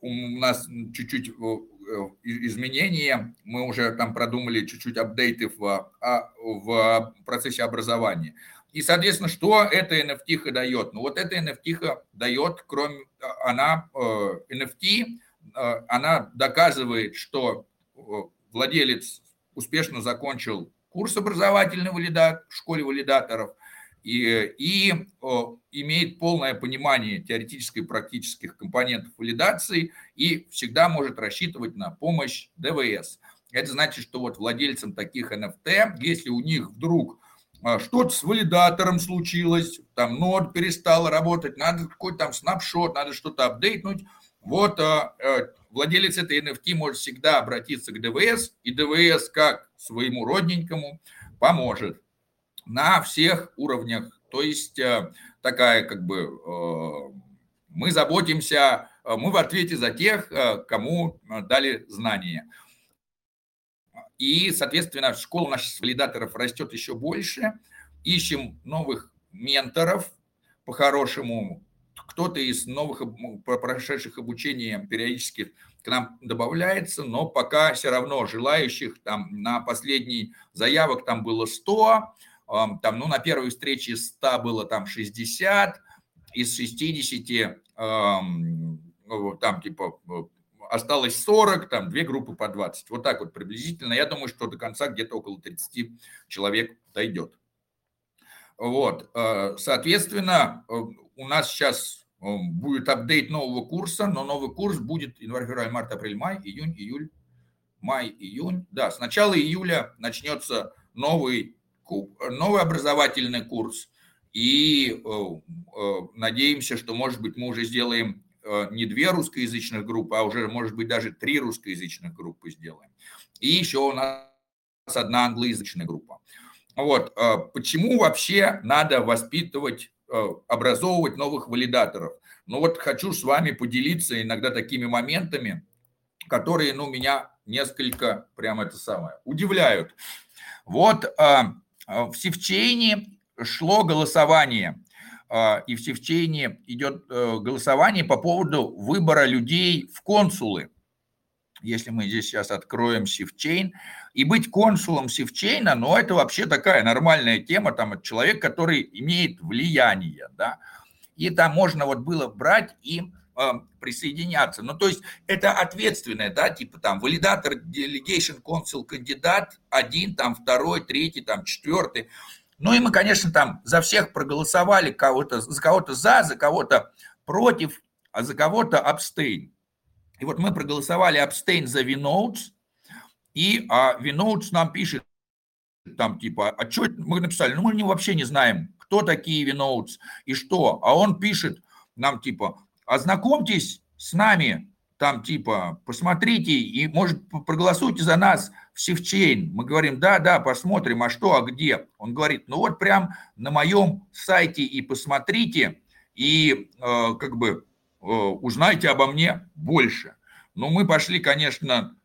у нас чуть-чуть э, изменения, мы уже там продумали чуть-чуть апдейты в, а, в процессе образования. И, соответственно, что эта NFT дает? Ну, вот эта NFT дает, кроме, она, NFT, э, она доказывает, что владелец успешно закончил курс образовательный валида... в школе валидаторов и, и имеет полное понимание теоретической и практических компонентов валидации и всегда может рассчитывать на помощь ДВС. Это значит, что вот владельцам таких NFT, если у них вдруг а, что-то с валидатором случилось, там нод перестал работать, надо какой-то там снапшот, надо что-то апдейтнуть, вот а, э, владелец этой NFT может всегда обратиться к ДВС, и ДВС как своему родненькому поможет на всех уровнях. То есть э, такая как бы э, мы заботимся, мы в ответе за тех, кому дали знания. И, соответственно, школа наших валидаторов растет еще больше. Ищем новых менторов по-хорошему. Кто-то из новых прошедших обучение периодически к нам добавляется, но пока все равно желающих там на последний заявок там было 100, там, ну, на первой встрече 100 было там 60, из 60 ну, там типа осталось 40, там две группы по 20. Вот так вот приблизительно. Я думаю, что до конца где-то около 30 человек дойдет. Вот, э, соответственно, э, у нас сейчас будет апдейт нового курса, но новый курс будет январь, февраль, март, апрель, май, июнь, июль, май, июнь. Да, с начала июля начнется новый, новый образовательный курс. И э, э, надеемся, что, может быть, мы уже сделаем э, не две русскоязычных группы, а уже, может быть, даже три русскоязычных группы сделаем. И еще у нас одна англоязычная группа. Вот. Почему вообще надо воспитывать Э, образовывать новых валидаторов. Но вот хочу с вами поделиться иногда такими моментами, которые, ну, меня несколько, прямо это самое, удивляют. Вот а, в Севчейне шло голосование. и в Севчейне идет э, голосование по поводу выбора людей в консулы. Если мы здесь сейчас откроем Sifchain, и быть консулом Sifchain а, ну, это вообще такая нормальная тема, там, человек, который имеет влияние, да, и там можно вот было брать и э, присоединяться. Ну, то есть это ответственное, да, типа там валидатор, delegation, консул, кандидат, один, там второй, третий, там четвертый. Ну и мы, конечно, там за всех проголосовали, кого-то, за кого-то за, за кого-то против, а за кого-то abstain. И вот мы проголосовали abstain за Виноутс, и а, Виноутс нам пишет, там типа, а что мы написали? Ну, мы вообще не знаем, кто такие Виноутс и что. А он пишет нам типа, ознакомьтесь с нами, там типа, посмотрите и, может, проголосуйте за нас в Sifchain. Мы говорим, да, да, посмотрим, а что, а где? Он говорит, ну вот прям на моем сайте и посмотрите, и э, как бы э, узнайте обо мне больше. Но мы пошли, конечно,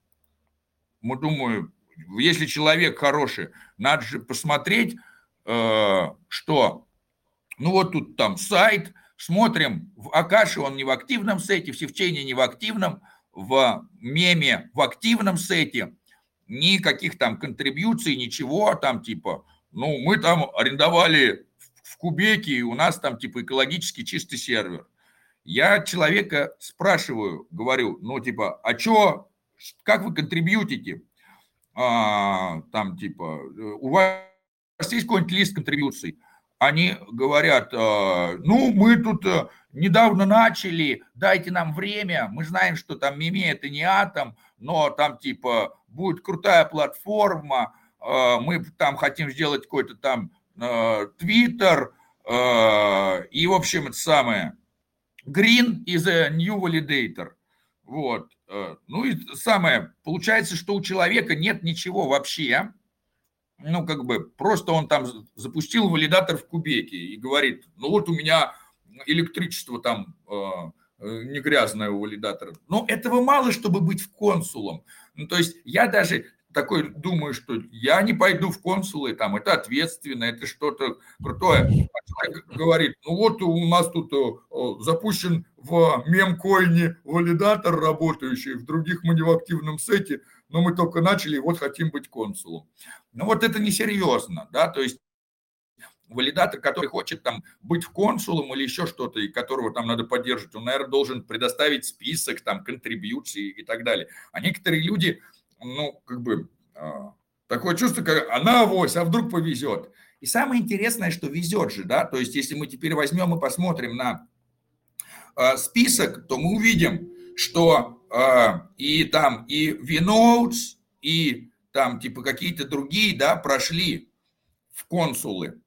мы думаю, если человек хороший, надо же посмотреть, э, что, ну вот тут там сайт, смотрим, в Акаше он не в активном сете, в Севчене не в активном, в меме в активном сете, никаких там контрибьюций, ничего там типа, ну мы там арендовали в Кубеке, и у нас там типа экологически чистый сервер. Я человека спрашиваю, говорю, ну типа, а что, как вы контрибьютите? А, там типа, у вас есть какой-нибудь лист контрибьюций? Они говорят, а, ну мы тут э, недавно начали, дайте нам время, мы знаем, что там Мими это не атом, но там типа будет крутая платформа, мы там хотим сделать какой-то там Твиттер, и, в общем, это самое, Green is a new validator. Вот. Э, ну и самое, получается, что у человека нет ничего вообще, ну, как бы, просто он там запустил валидатор в кубеке и говорит, ну, вот у меня электричество там э, э не грязное у валидатора. Но этого мало, чтобы быть консулом. Ну, то есть я даже такой думаю, что я не пойду в консулы, там, это ответственно, это что-то крутое. А человек говорит, ну вот у нас тут э, запущен в мемкоине валидатор работающий, в других мы не в активном сете, но мы только начали, вот хотим быть консулом. Ну вот это несерьезно, да, то есть валидатор, который хочет там быть консулом или еще что-то, и которого там надо поддерживать, он, наверное, должен предоставить список, там, контрибьюции и так далее. А некоторые люди, ну, как бы, а, такое чувство, как она авось, а вдруг повезет. И самое интересное, что везет же, да, то есть если мы теперь возьмем и посмотрим на э, список, то мы увидим, что и там и Vinotes, и там типа какие-то другие, да, прошли в консулы.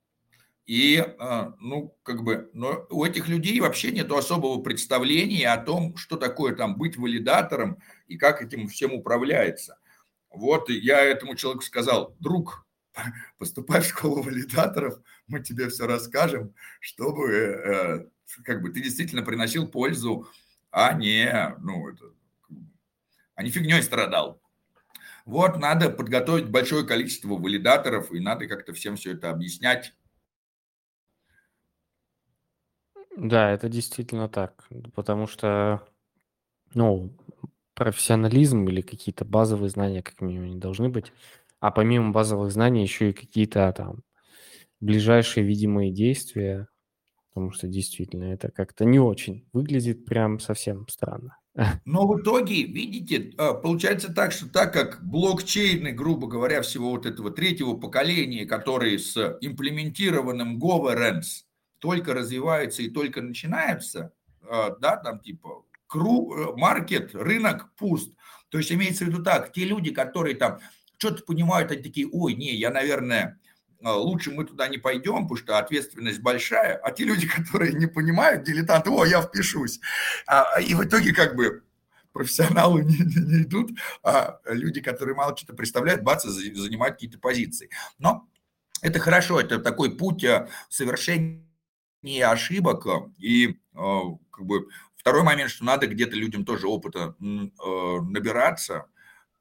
И, э, ну, как бы, но у этих людей вообще нет особого представления о том, что такое там быть валидатором и как этим всем управляется. Вот я этому человеку сказал, друг, поступай в школу валидаторов, мы тебе все расскажем, чтобы э, как бы ты действительно приносил пользу, а не, ну, это, а не фигней страдал. Вот надо подготовить большое количество валидаторов, и надо как-то всем все это объяснять. Да, это действительно так, потому что, ну, профессионализм или какие-то базовые знания как минимум не должны быть. А помимо базовых знаний еще и какие-то там ближайшие видимые действия, потому что действительно это как-то не очень выглядит прям совсем странно. Но в итоге, видите, а, получается так, что так как блокчейны, грубо говоря, всего вот этого третьего поколения, которые с имплементированным governance только развиваются и только начинаются, а, да, там типа кру, э, маркет, рынок пуст. То есть имеется в виду так, те люди, которые там что-то понимают, они такие, ой, не, я, наверное, э, лучше мы туда не пойдем, потому что ответственность большая. А те люди, которые не понимают, дилетанты, о, я впишусь. А, и в итоге как бы профессионалы не, не, не идут, а люди, которые мало что-то представляют, бац, занимают какие-то позиции. Но это хорошо, это такой путь э, совершения ошибок, и как бы Второй момент, что надо где-то людям тоже опыта э, набираться.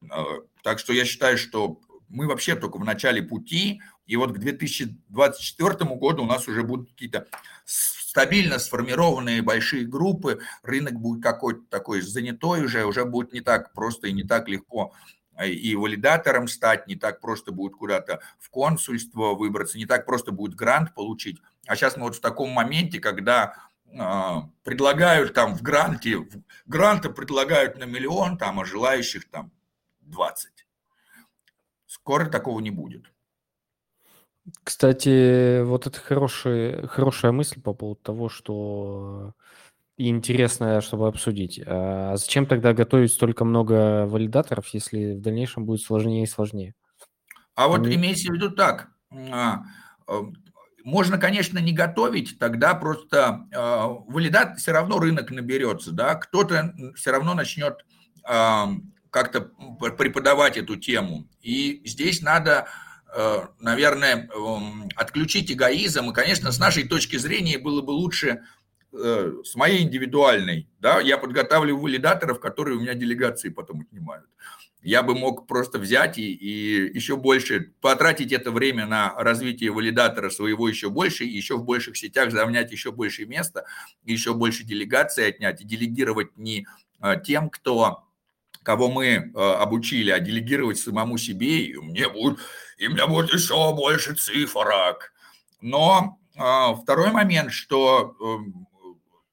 Э, так что я считаю, что мы вообще только в начале пути, и вот к 2024 году у нас уже будут какие-то стабильно сформированные большие группы, рынок будет какой-то такой занятой уже, уже будет не так просто и не так легко и валидатором стать, не так просто будет куда-то в консульство выбраться, не так просто будет грант получить. А сейчас мы вот в таком моменте, когда а, предлагают там в гранте, гранты предлагают на миллион, там, а желающих там 20. Скоро такого не будет. Кстати, вот это хороший, хорошая мысль по поводу того, что и интересная, чтобы обсудить. А зачем тогда готовить столько много валидаторов, если в дальнейшем будет сложнее и сложнее? А вот Они... имейте в виду так, а, э, можно, конечно, не готовить, тогда просто э, валидат все равно рынок наберется, да, кто-то все равно начнет э, как-то преподавать эту тему. И здесь надо, э, наверное, э, отключить эгоизм. И, конечно, с нашей точки зрения было бы лучше э, с моей индивидуальной, да, я подготавливаю валидаторов, которые у меня делегации потом отнимают я бы мог просто взять и, и еще больше потратить это время на развитие валидатора своего еще больше, и еще в больших сетях занять еще больше места, еще больше делегаций отнять, и делегировать не а, тем, кто кого мы а, обучили, а делегировать самому себе, и мне будет, и у меня будет еще больше цифрок. Но а, второй момент, что эм,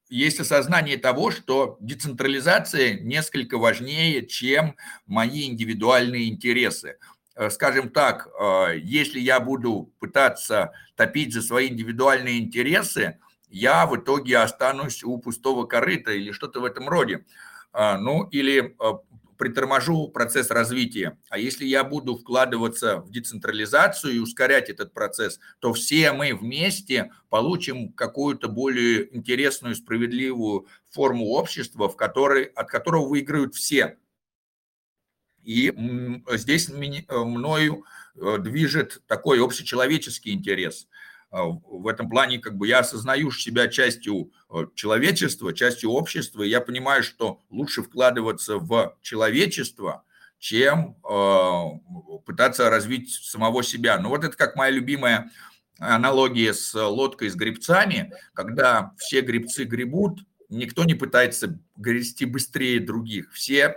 есть осознание того, что децентрализация несколько важнее, чем мои индивидуальные интересы. Э, скажем так, э, если я буду пытаться топить за свои индивидуальные интересы, я в итоге останусь у пустого корыта или что-то в этом роде. Э, ну, или приторможу процесс развития. А если я буду вкладываться в децентрализацию и ускорять этот процесс, то все мы вместе получим какую-то более интересную, справедливую форму общества, в которой, от которого выиграют все. И здесь мною э, движет такой общечеловеческий интерес – в этом плане как бы я осознаю себя частью э, человечества, частью общества, и я понимаю, что лучше вкладываться в человечество, чем э, пытаться развить самого себя. Ну вот это как моя любимая аналогия с лодкой с грибцами, когда все грибцы гребут, никто не пытается грести быстрее других, все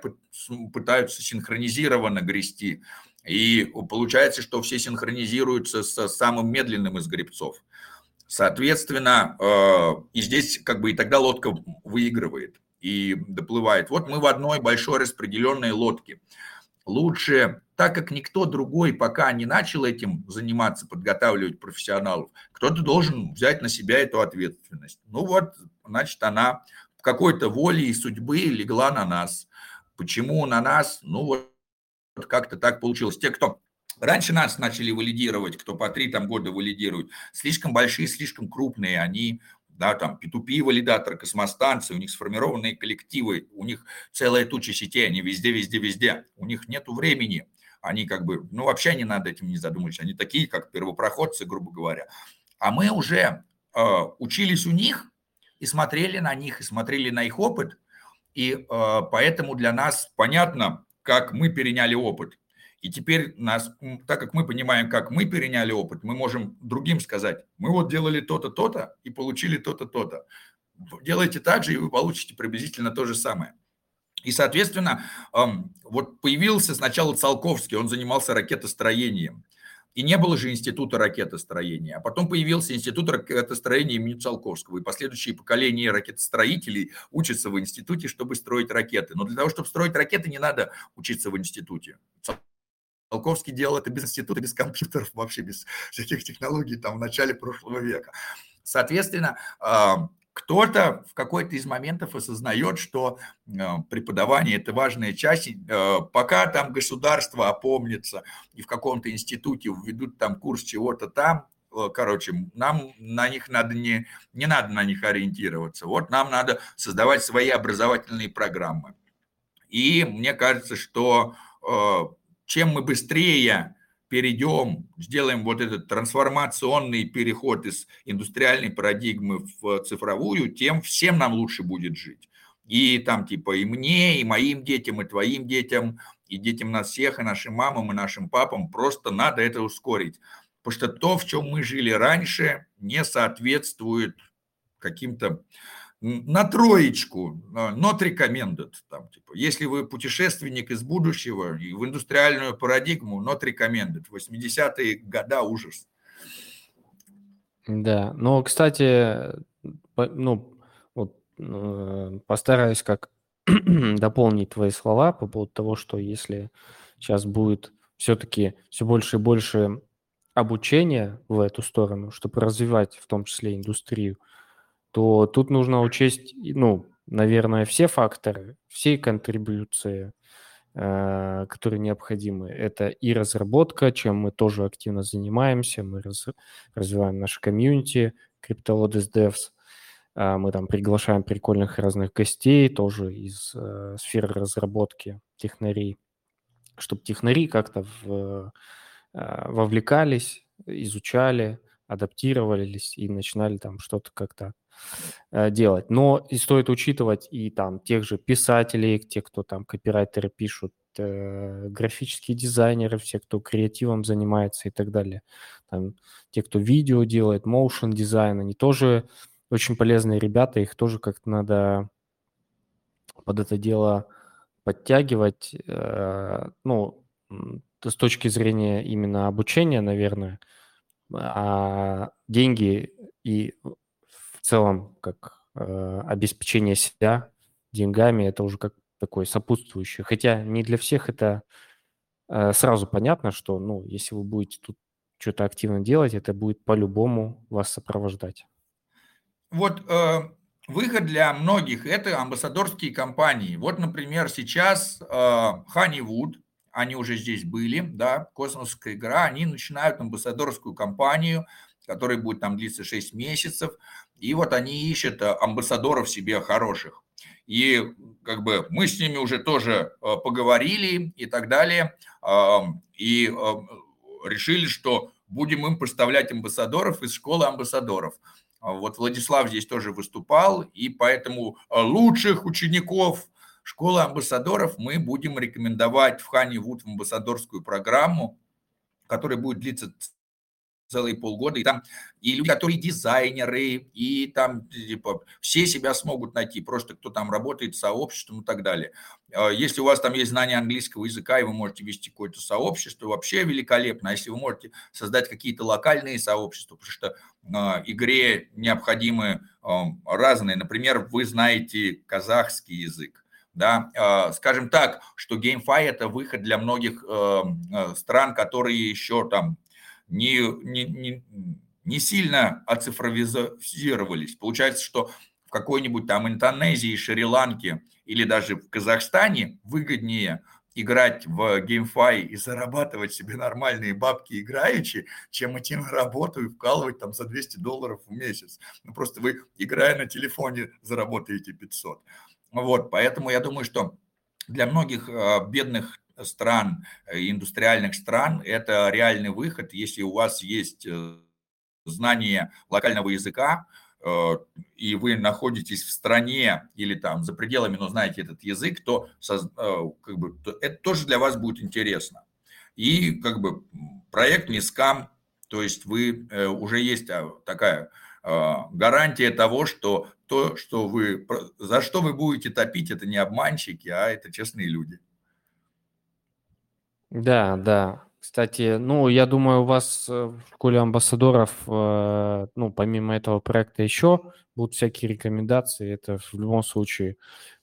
пытаются синхронизированно грести. И получается, что все синхронизируются с самым медленным из гребцов. Соответственно, э, и здесь как бы и тогда лодка выигрывает и доплывает. Вот мы в одной большой распределенной лодке. Лучше, так как никто другой пока не начал этим заниматься, подготавливать профессионалов, кто-то должен взять на себя эту ответственность. Ну вот, значит, она какой-то воле и судьбы легла на нас. Почему на нас? Ну вот как-то так получилось. Те, кто раньше нас начали валидировать, кто по три там года валидируют, слишком большие, слишком крупные, они да, там P2P валидаторы, космостанции, у них сформированные коллективы, у них целая туча сетей, они везде, везде, везде. У них нет времени. Они как бы, ну вообще не надо этим не задумываться. Они такие, как первопроходцы, грубо говоря. А мы уже э, учились у них и смотрели на них, и смотрели на их опыт. И э, поэтому для нас понятно, как мы переняли опыт. И теперь нас, так как мы понимаем, как мы переняли опыт, мы можем другим сказать, мы вот делали то-то, то-то и получили то-то, то-то. Делайте так же, и вы получите приблизительно то же самое. И, соответственно, вот появился сначала Циолковский, он занимался ракетостроением. И не было же института ракетостроения. А потом появился институт ракетостроения имени Циолковского. И последующие поколения ракетостроителей учатся в институте, чтобы строить ракеты. Но для того, чтобы строить ракеты, не надо учиться в институте. Циолковский делал это без института, без компьютеров, вообще без всяких технологий там в начале прошлого века. Соответственно, а, кто-то в какой-то из моментов осознает, что э, преподавание – это важная часть. Э, пока там государство опомнится и в каком-то институте введут там курс чего-то там, э, короче, нам на них надо не, не надо на них ориентироваться. Вот нам надо создавать свои образовательные программы. И мне кажется, что чем мы быстрее перейдем, сделаем вот этот трансформационный переход из индустриальной парадигмы в цифровую, тем всем нам лучше будет жить. И там типа и мне, и моим детям, и твоим детям, и детям нас всех, и нашим мамам, и нашим папам. Просто надо это ускорить. Потому что то, в чем мы жили раньше, не соответствует каким-то на троечку, not recommended. Там, типа, если вы путешественник из будущего и в индустриальную парадигму, not recommended. 80-е года ужас. Да, но, кстати, ну, вот, э, постараюсь как дополнить твои слова по поводу того, что если сейчас будет все-таки все больше и больше обучения в эту сторону, чтобы развивать в том числе индустрию, то тут нужно учесть, ну, наверное, все факторы, все контрибуции, э, которые необходимы. Это и разработка, чем мы тоже активно занимаемся, мы раз, развиваем наше комьюнити, CryptoLodes Devs, э, мы там приглашаем прикольных разных гостей, тоже из э, сферы разработки технарей, чтобы технари как-то в, э, вовлекались, изучали, адаптировались и начинали там что-то как-то Э, делать. Но и стоит учитывать и там тех же писателей, те, кто там копирайтеры пишут, э, графические дизайнеры, все, кто креативом занимается и так далее. Там, те, кто видео делает, motion дизайн, они тоже очень полезные ребята, их тоже как-то надо под это дело подтягивать. Э, ну, с точки зрения именно обучения, наверное, а деньги и в целом как э, обеспечение себя деньгами, это уже как такое сопутствующее. Хотя не для всех это э, сразу понятно, что, ну, если вы будете тут что-то активно делать, это будет по-любому вас сопровождать. Вот э, выход для многих – это амбассадорские компании. Вот, например, сейчас э, Honeywood, они уже здесь были, да, космосская игра, они начинают амбассадорскую кампанию, которая будет там длиться 6 месяцев. И вот они ищут э, амбассадоров себе хороших. И как бы мы с ними уже тоже э, поговорили и так далее. И решили, что будем им поставлять амбассадоров из школы амбассадоров. Вот Владислав здесь тоже выступал, и поэтому э, лучших учеников школы амбассадоров мы будем рекомендовать в Ханивуд в амбассадорскую программу, которая будет длиться целые полгода, и там и люди, которые дизайнеры, и там типа, все себя смогут найти, просто кто там работает с сообществом и так далее. А если у вас там есть знание английского языка, и вы можете вести какое-то сообщество, вообще великолепно. А если вы можете создать какие-то локальные сообщества, потому что э, игре необходимы э, разные, например, вы знаете казахский язык, да, э, скажем так, что GameFi это выход для многих э, стран, которые еще там не, не, не, не сильно оцифровизировались. Получается, что в какой-нибудь там Индонезии, Шри-Ланке или даже в Казахстане выгоднее играть в GameFi и зарабатывать себе нормальные бабки играючи, чем идти на работу и вкалывать там за 200 долларов в месяц. Ну, просто вы, играя на телефоне, заработаете 500. Вот, поэтому я думаю, что для многих а, бедных стран, э, индустриальных стран, это реальный выход, если у вас есть э, знание локального языка, э, и вы находитесь в стране или там за пределами, но знаете этот язык, то как бы, это тоже для вас будет интересно. И как бы проект не скам, то есть вы уже есть а, такая гарантия того, что то, что вы, за что вы будете топить, это не обманщики, а это честные люди. Да, да. Кстати, ну, я думаю, у вас э, в школе амбассадоров, э, ну, помимо этого проекта еще будут всякие рекомендации. Это в любом случае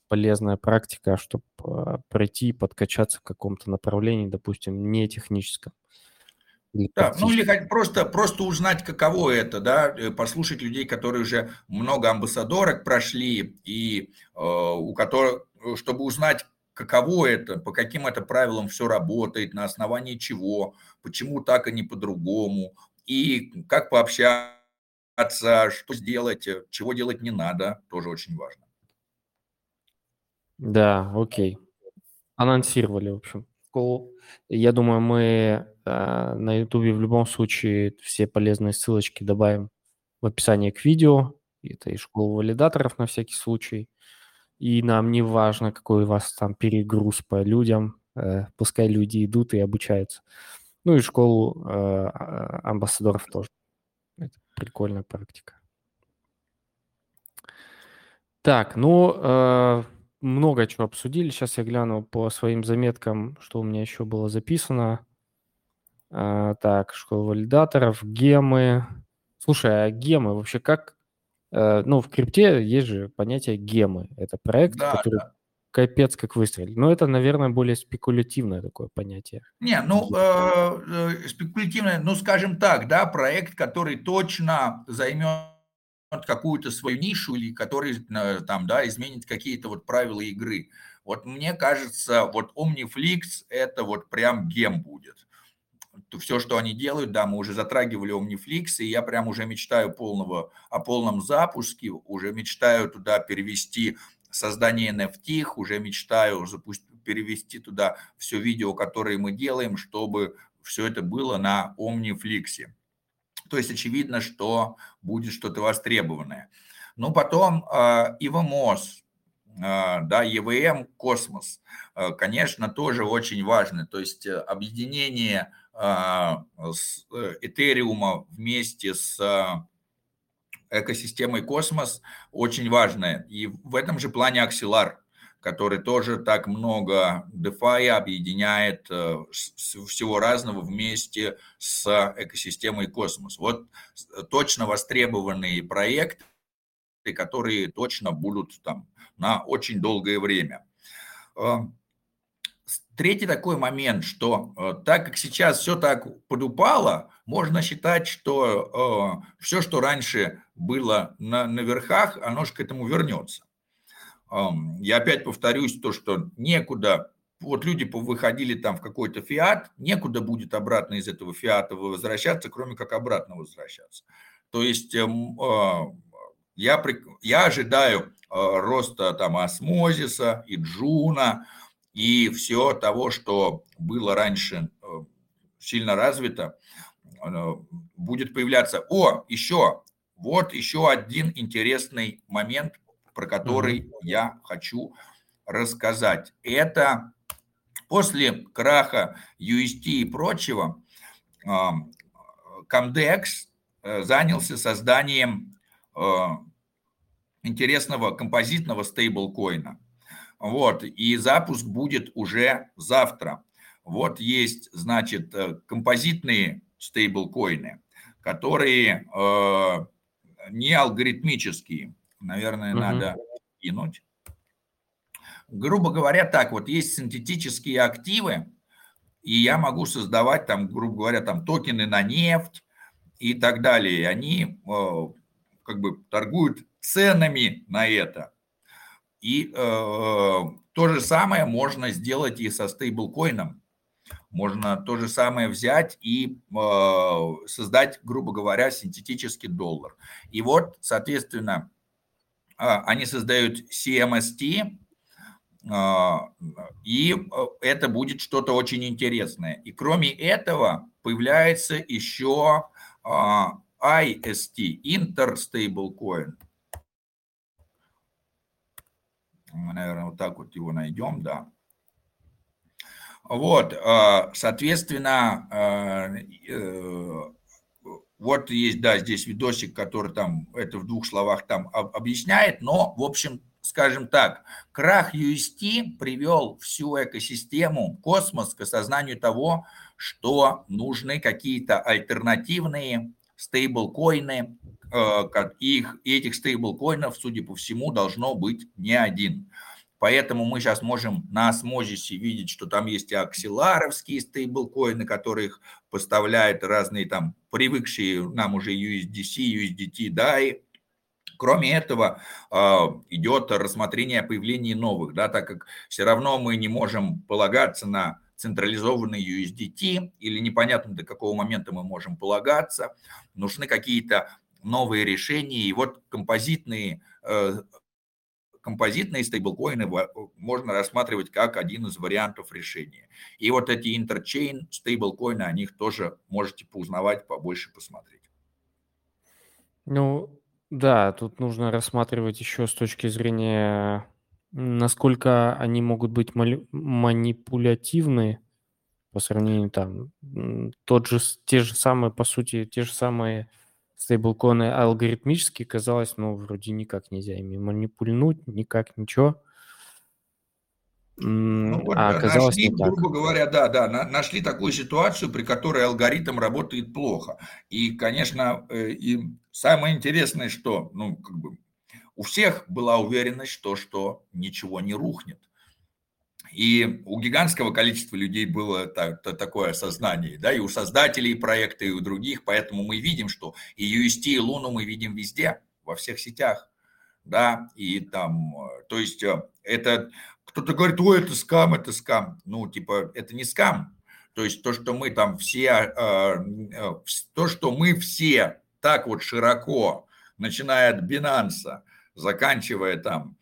полезная практика, чтобы э, пройти и подкачаться в каком-то направлении, допустим, не техническом. Да, ну или просто, просто узнать, каково это, да, послушать людей, которые уже много амбассадорок прошли, и э, у которых, чтобы узнать, каково это, по каким это правилам все работает, на основании чего, почему так, а не по-другому, и как пообщаться, что сделать, чего делать не надо, тоже очень важно. Да, окей. Анонсировали, в общем. Я думаю, мы э, на Ютубе в любом случае все полезные ссылочки добавим в описании к видео. Это и школу валидаторов на всякий случай. И нам не важно, какой у вас там перегруз по людям, э, пускай люди идут и обучаются. Ну и школу э, а, амбассадоров тоже. Это прикольная практика. Так, ну, э, много чего обсудили. Сейчас я гляну по своим заметкам, что у меня еще было записано. А, так, школа валидаторов, гемы. Слушай, а гемы вообще как? Э, ну, в крипте есть же понятие гемы. Это проект, Да, который да. капец как выстрелил. Но это, наверное, более спекулятивное такое понятие. Не, ну, э, э, спекулятивное, ну, скажем так, да, проект, который точно займет какую-то свою нишу или который э, там, да, изменит какие-то вот правила игры. Вот мне кажется, вот Omniflix это вот прям гем будет. Все, что они делают, да, мы уже затрагивали Omniflix, и я прям уже мечтаю полного, о полном запуске, уже мечтаю туда перевести создание NFT, уже мечтаю запустить, перевести туда все видео, которые мы делаем, чтобы все это было на Omniflix. То есть очевидно, что будет что-то востребованное. Ну, потом э, э, да, ЕВМ, космос, э, конечно, тоже очень важно. То есть объединение с Этериума вместе с экосистемой космос очень важное. И в этом же плане Axelar, который тоже так много DeFi объединяет э, всего разного вместе с экосистемой космос. Вот точно востребованные проекты, которые точно будут там на очень долгое время. Третий такой момент, что э, так как сейчас все так подупало, можно считать, что э, все, что раньше было на, на верхах, оно же к этому вернется. Э, я опять повторюсь, то, что некуда, вот люди выходили там в какой-то фиат, некуда будет обратно из этого фиата возвращаться, кроме как обратно возвращаться. То есть э, э, я, я ожидаю э, роста там осмозиса и джуна, и все того, что было раньше э, сильно развито, будет появляться. О, еще, вот еще один интересный момент, про который mm-hmm. я хочу рассказать. Это после краха UST и прочего, Comdex э, занялся созданием э, интересного композитного стейблкоина – вот, и запуск будет уже завтра. Вот есть, значит, э, композитные стейблкоины, которые э, не алгоритмические. Наверное, угу. надо кинуть. Грубо говоря, так вот, есть синтетические активы, и я могу создавать там, грубо говоря, там токены на нефть и так далее. И они э, как бы торгуют ценами на это. И э, то же самое можно сделать и со стейблкоином. Можно то же самое взять и э, создать, грубо говоря, синтетический доллар. И вот, соответственно, э, они создают CMST, э, и это будет что-то очень интересное. И кроме этого появляется еще э, IST, Interstablecoin. Мы, наверное, вот так вот его найдем, да. Вот, э, соответственно, э, э, вот есть, да, здесь видосик, который там это в двух словах там объясняет, но, в общем, скажем так, крах UST привел всю экосистему, космос к осознанию того, что нужны какие-то альтернативные стейблкоины, Э, их, этих стейблкоинов, судя по всему, должно быть не один. Поэтому мы сейчас можем на осмозисе видеть, что там есть и аксиларовские стейблкоины, которых поставляют разные там привыкшие нам уже USDC, USDT, да, и Кроме этого, э, идет рассмотрение о появлении новых, да, так как все равно мы не можем полагаться на централизованный USDT или непонятно до какого момента мы можем полагаться. Нужны какие-то новые решения. И вот композитные, э, композитные стейблкоины можно рассматривать как один из вариантов решения. И вот эти интерчейн стейблкоины, о них тоже можете поузнавать, побольше посмотреть. Ну, да, тут нужно рассматривать еще с точки зрения, насколько они могут быть манипулятивны по сравнению там, тот же, те же самые, по сути, те же самые стейблкоины алгоритмически казалось, ну, вроде никак нельзя ими манипульнуть, никак ничего. Ну, вот а оказалось нашли, не так. грубо говоря, да, да, нашли такую ситуацию, при которой алгоритм работает плохо. И, конечно, э, и самое интересное, что, ну, как бы, у всех была уверенность, что, что ничего не рухнет. И у гигантского количества людей было такое осознание, да, и у создателей проекта, и у других, поэтому мы видим, что и UST, и Луну мы видим везде, во всех сетях, да, и там, э, то есть э, это кто-то говорит, ой, это скам, это скам. Ну, типа, это не скам. То есть то, что мы там все, э, то, что мы все так вот широко, начиная от Бинанса, заканчивая там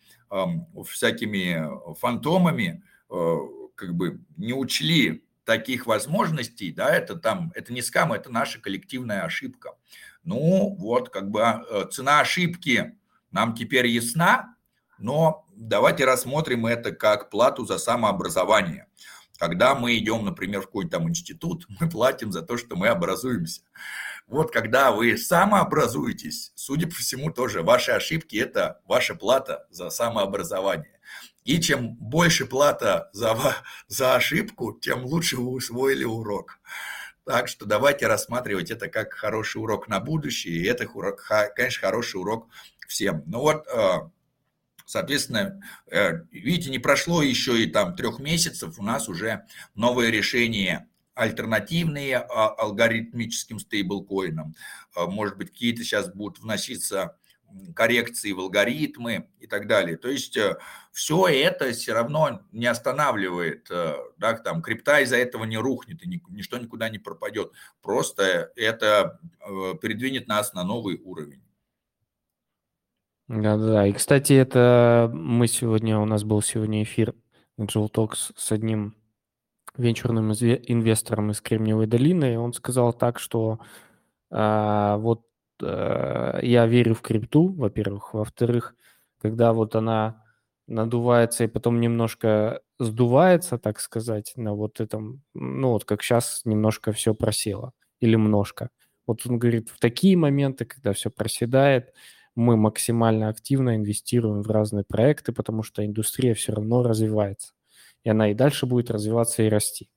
всякими фантомами, как бы не учли таких возможностей, да, это там, это не скам, это наша коллективная ошибка. Ну, вот, как бы э, цена ошибки нам теперь ясна, но давайте рассмотрим это как плату за самообразование. Когда мы идем, например, в какой-то там институт, мы платим за то, что мы образуемся. Вот когда вы самообразуетесь, судя по всему, тоже ваши ошибки – это ваша плата за самообразование. И чем больше плата за, за ошибку, тем лучше вы усвоили урок. Так что давайте рассматривать это как хороший урок на будущее. И это, конечно, хороший урок всем. Ну вот а, Соответственно, э, видите, не прошло еще и там трех месяцев, у нас уже новое решение альтернативные а, алгоритмическим стейблкоинам. Может быть, какие-то сейчас будут вноситься коррекции в алгоритмы и так далее. То есть э, все это все равно не останавливает, э, да, там крипта из-за этого не рухнет и ничто никуда не пропадет. Просто это передвинет нас на новый уровень. Да-да-да. И, кстати, это мы сегодня, у нас был сегодня эфир Angel Talks с одним венчурным инвестором из Кремниевой долины, и он сказал так, что а, вот а, я верю в крипту, во-первых, во-вторых, когда вот она надувается и потом немножко сдувается, так сказать, на вот этом, ну вот как сейчас немножко все просело или множко. Вот он говорит, в такие моменты, когда все проседает, мы максимально активно инвестируем в разные проекты, потому что индустрия все равно развивается. И она и дальше будет развиваться и расти.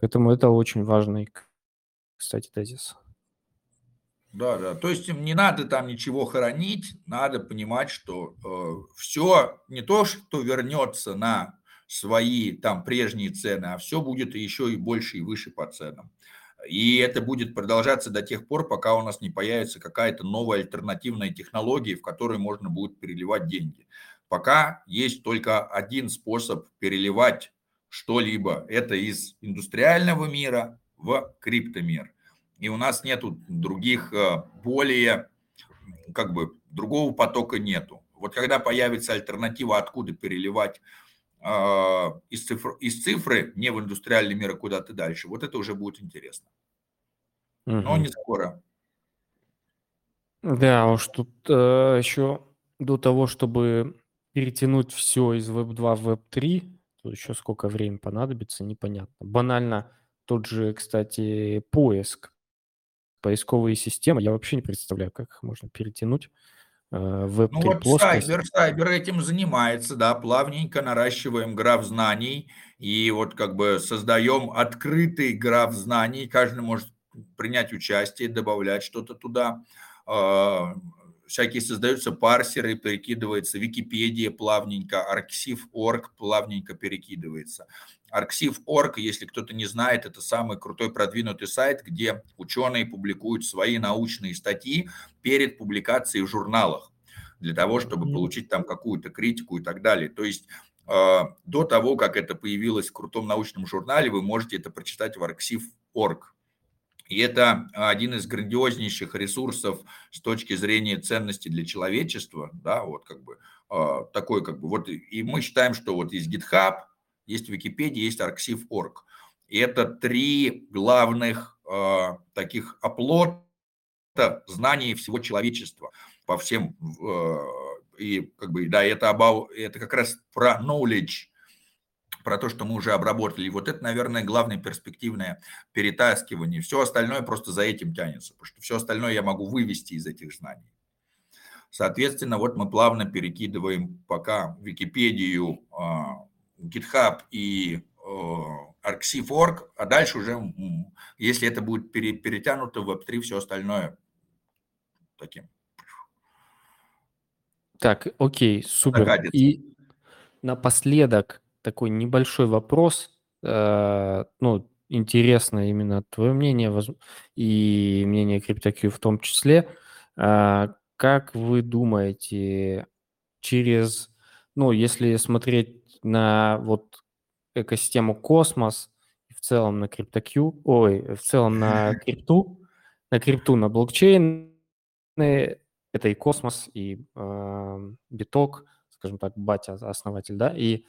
Поэтому это очень важный, кстати, тезис. Да, да. То есть не надо там ничего хоронить, надо понимать, что э, все не то, что вернется на свои там прежние цены, а все будет еще и больше и выше по ценам. И это будет продолжаться до тех пор, пока у нас не появится какая-то новая альтернативная технология, в которой можно будет переливать деньги. Пока есть только один способ переливать что-либо. Это из индустриального мира в криптомир. И у нас нету других, э, более, как бы, другого потока нету. Вот когда появится альтернатива, откуда переливать а, из, цифр, из цифры, не в индустриальный мир, а куда-то дальше, вот это уже будет интересно. Угу. Но не скоро. Да, уж тут э, еще до того, чтобы перетянуть все из Web 2 в Web 3, то еще сколько времени понадобится, непонятно. Банально тот же, кстати, поиск, поисковые системы, я вообще не представляю, как их можно перетянуть Э, веб ну вот плоскость. Сайбер, Сайбер этим занимается, да, плавненько наращиваем граф знаний и вот как бы создаем открытый граф знаний, каждый может принять участие, добавлять что-то туда, а, всякие создаются парсеры, перекидывается Википедия плавненько, Arxiv.org плавненько перекидывается. Arxiv.org, если кто-то не знает, это самый крутой продвинутый сайт, где ученые публикуют свои научные статьи перед публикацией в журналах для того, чтобы получить там какую-то критику и так далее. То есть э, до того, как это появилось в крутом научном журнале, вы можете это прочитать в Arxiv.org. И это один из грандиознейших ресурсов с точки зрения ценности для человечества, да, вот как бы э, такой как бы вот и мы считаем, что вот есть GitHub, есть Википедия, есть Arxiv.org. И это три главных э, таких оплота знаний всего человечества по всем э, и как бы да это about, это как раз про knowledge про то, что мы уже обработали. И вот это, наверное, главное перспективное перетаскивание. Все остальное просто за этим тянется, потому что все остальное я могу вывести из этих знаний. Соответственно, вот мы плавно перекидываем пока Википедию, а, GitHub и Arxiv.org, а дальше уже, если это будет перетянуто в Web3, все остальное таким. Так, окей, супер. Загадится. И напоследок такой небольшой вопрос. Э, ну, интересно именно твое мнение и мнение CryptoQ в том числе. Э, как вы думаете, через, ну, если смотреть на вот экосистему Космос, в целом на CryptoQ, ой, в целом на крипту, на крипту, на блокчейн, это и Космос, и э, Биток, скажем так, батя, основатель, да, и,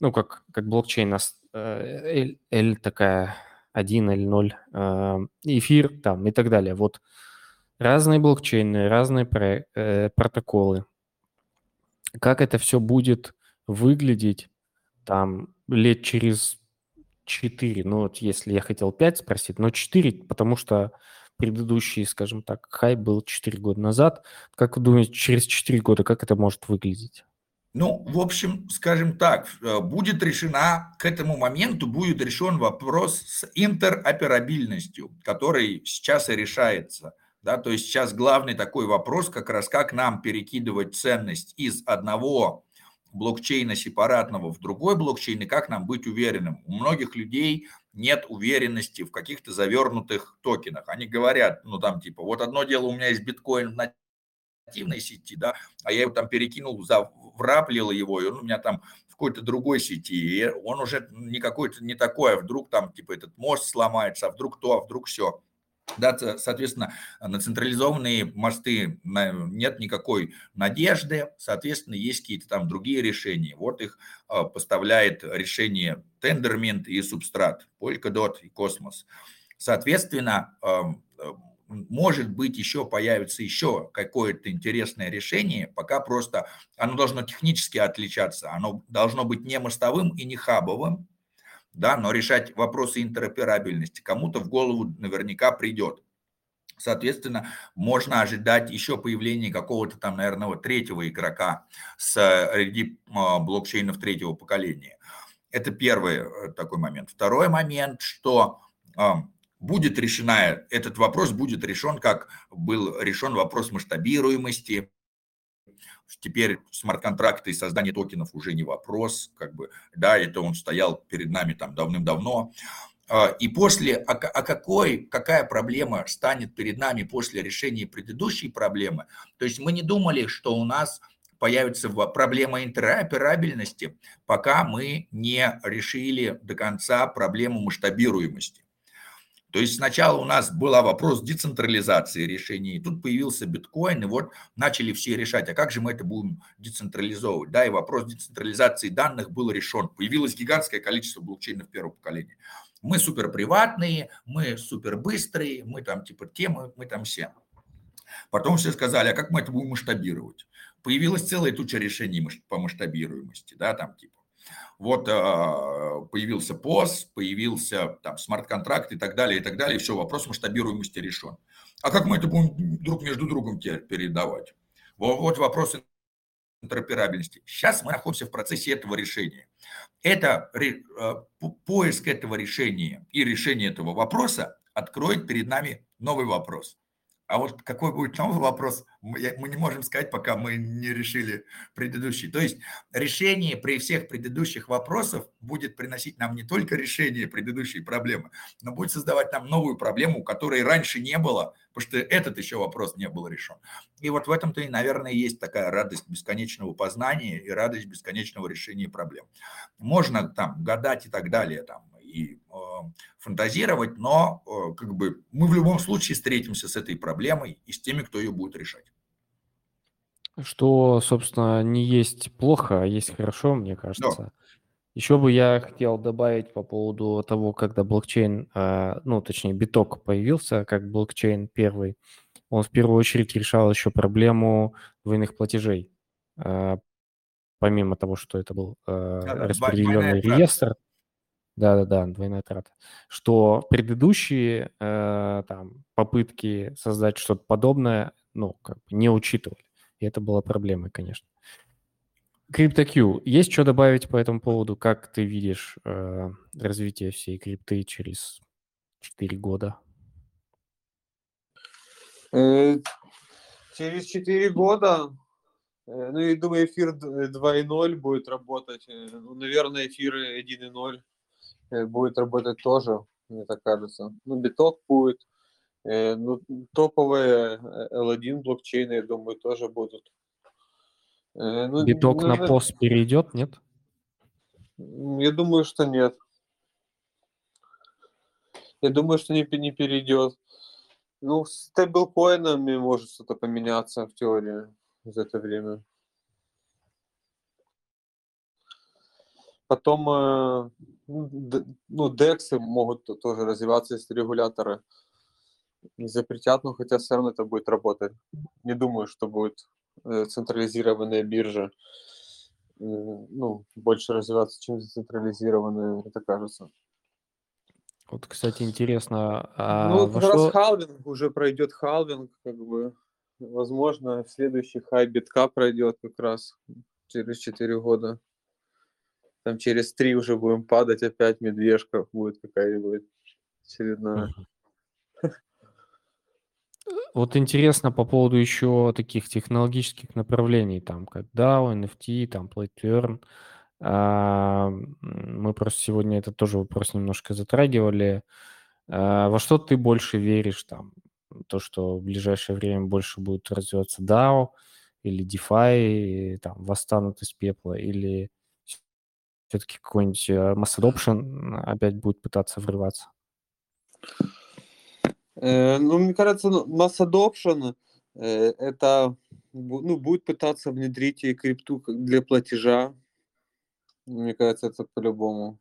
ну, как, как блокчейн, э, L, L такая 1, L0, э, эфир там и так далее. Вот разные блокчейны, разные э, протоколы. Как это все будет выглядеть там лет через 4, ну вот если я хотел 5 спросить, но 4, потому что предыдущий, скажем так, хай был 4 года назад. Как вы думаете, через 4 года как это может выглядеть? Ну, в общем, скажем так, э, будет решена, к этому моменту будет решен вопрос с интероперабильностью, который сейчас и решается. Да, то есть сейчас главный такой вопрос как раз, как нам перекидывать ценность из одного блокчейна сепаратного в другой блокчейн, и как нам быть уверенным. У многих людей нет уверенности в каких-то завернутых токенах. Они говорят, ну там типа, вот одно дело, у меня есть биткоин в нативной сети, да, а я его там перекинул, враплил его, и он у меня там в какой-то другой сети, и он уже не какой-то, не такой, а вдруг там типа этот мост сломается, а вдруг то, а вдруг все. Да, соответственно, на централизованные мосты нет никакой надежды, соответственно, есть какие-то там другие решения. Вот их а, поставляет решение Tendermint и Substrat, Polkadot и Cosmos. Соответственно, может быть, еще появится еще какое-то интересное решение, пока просто оно должно технически отличаться, оно должно быть не мостовым и не хабовым, да, но решать вопросы интероперабельности кому-то в голову наверняка придет. Соответственно, можно ожидать еще появления какого-то там, наверное, вот третьего игрока среди а, блокчейнов третьего поколения. Это первый э, такой момент. Второй момент, что будет решена, этот вопрос будет решен, как был решен вопрос масштабируемости, Теперь смарт-контракты и создание токенов уже не вопрос, как бы, да, это он стоял перед нами там давным-давно. А, и после, а, а какой, какая проблема станет перед нами после решения предыдущей проблемы? То есть мы не думали, что у нас появится проблема интероперабельности, пока мы не решили до конца проблему масштабируемости. То есть сначала у нас был вопрос децентрализации решений, тут появился биткоин, и вот начали все решать, а как же мы это будем децентрализовывать. Да, и вопрос децентрализации данных был решен. Появилось гигантское количество блокчейнов первого поколения. Мы супер приватные, мы супер быстрые, мы там типа те, мы, мы там все. Потом все сказали, а как мы это будем масштабировать? Появилась целая туча решений по масштабируемости, да, там типа вот а, появился ПОС, появился там смарт-контракт и так далее, и так далее, все, вопрос масштабируемости решен. А как мы это будем друг между другом передавать? Вот вопрос интероперабельности. Сейчас мы находимся в процессе этого решения. Это а, поиск этого решения и решение этого вопроса откроет перед нами новый вопрос. А вот какой будет новый вопрос, мы не можем сказать, пока мы не решили предыдущий. То есть решение при всех предыдущих вопросах будет приносить нам не только решение предыдущей проблемы, но будет создавать нам новую проблему, которой раньше не было, потому что этот еще вопрос не был решен. И вот в этом-то и, наверное, есть такая радость бесконечного познания и радость бесконечного решения проблем. Можно там гадать и так далее, там, и э, фантазировать, но э, как бы мы в любом случае встретимся с этой проблемой и с теми, кто ее будет решать. Что, собственно, не есть плохо, а есть хорошо, мне кажется. Да. Еще бы я хотел добавить по поводу того, когда блокчейн, э, ну, точнее, биток появился как блокчейн первый, он в первую очередь решал еще проблему двойных платежей. помимо того, что это был э, распределенный реестр, да-да-да, двойная трата, что предыдущие э, там, попытки создать что-то подобное, ну, как бы не учитывали. И это была проблемой, конечно. CryptoQ, есть что добавить по этому поводу? Как ты видишь э, развитие всей крипты через 4 года? Э, через 4 года, э, ну, я думаю, эфир 2.0 будет работать. Э, ну, наверное, эфир 1.0 будет работать тоже, мне так кажется. Ну, биток будет. Ну, топовые L1 блокчейны, я думаю, тоже будут. Ну, Биток ну, на пост перейдет, нет? Я думаю, что нет. Я думаю, что не, не перейдет. Ну, с стейблкоинами может что-то поменяться в теории за это время. Потом, э, ну, дексы могут тоже развиваться, если регуляторы не запретят, но хотя все равно это будет работать. Не думаю, что будет централизированная биржа ну, больше развиваться, чем децентрализированная, это кажется. Вот, кстати, интересно. А ну, как что... раз халвинг уже пройдет халвинг, как бы. Возможно, следующий хай битка пройдет как раз через 4 года. Там через 3 уже будем падать опять, медвежка будет какая-нибудь очередная. Вот интересно по поводу еще таких технологических направлений, там, как DAO, NFT, там, Play to а, мы просто сегодня это тоже вопрос немножко затрагивали. А, во что ты больше веришь там? То, что в ближайшее время больше будет развиваться DAO или DeFi, там, восстанут из пепла, или все-таки какой-нибудь э, mass adoption опять будет пытаться врываться? Э, ну, мне кажется, ну, mass adoption э, это ну, будет пытаться внедрить и крипту для платежа, мне кажется, это по-любому.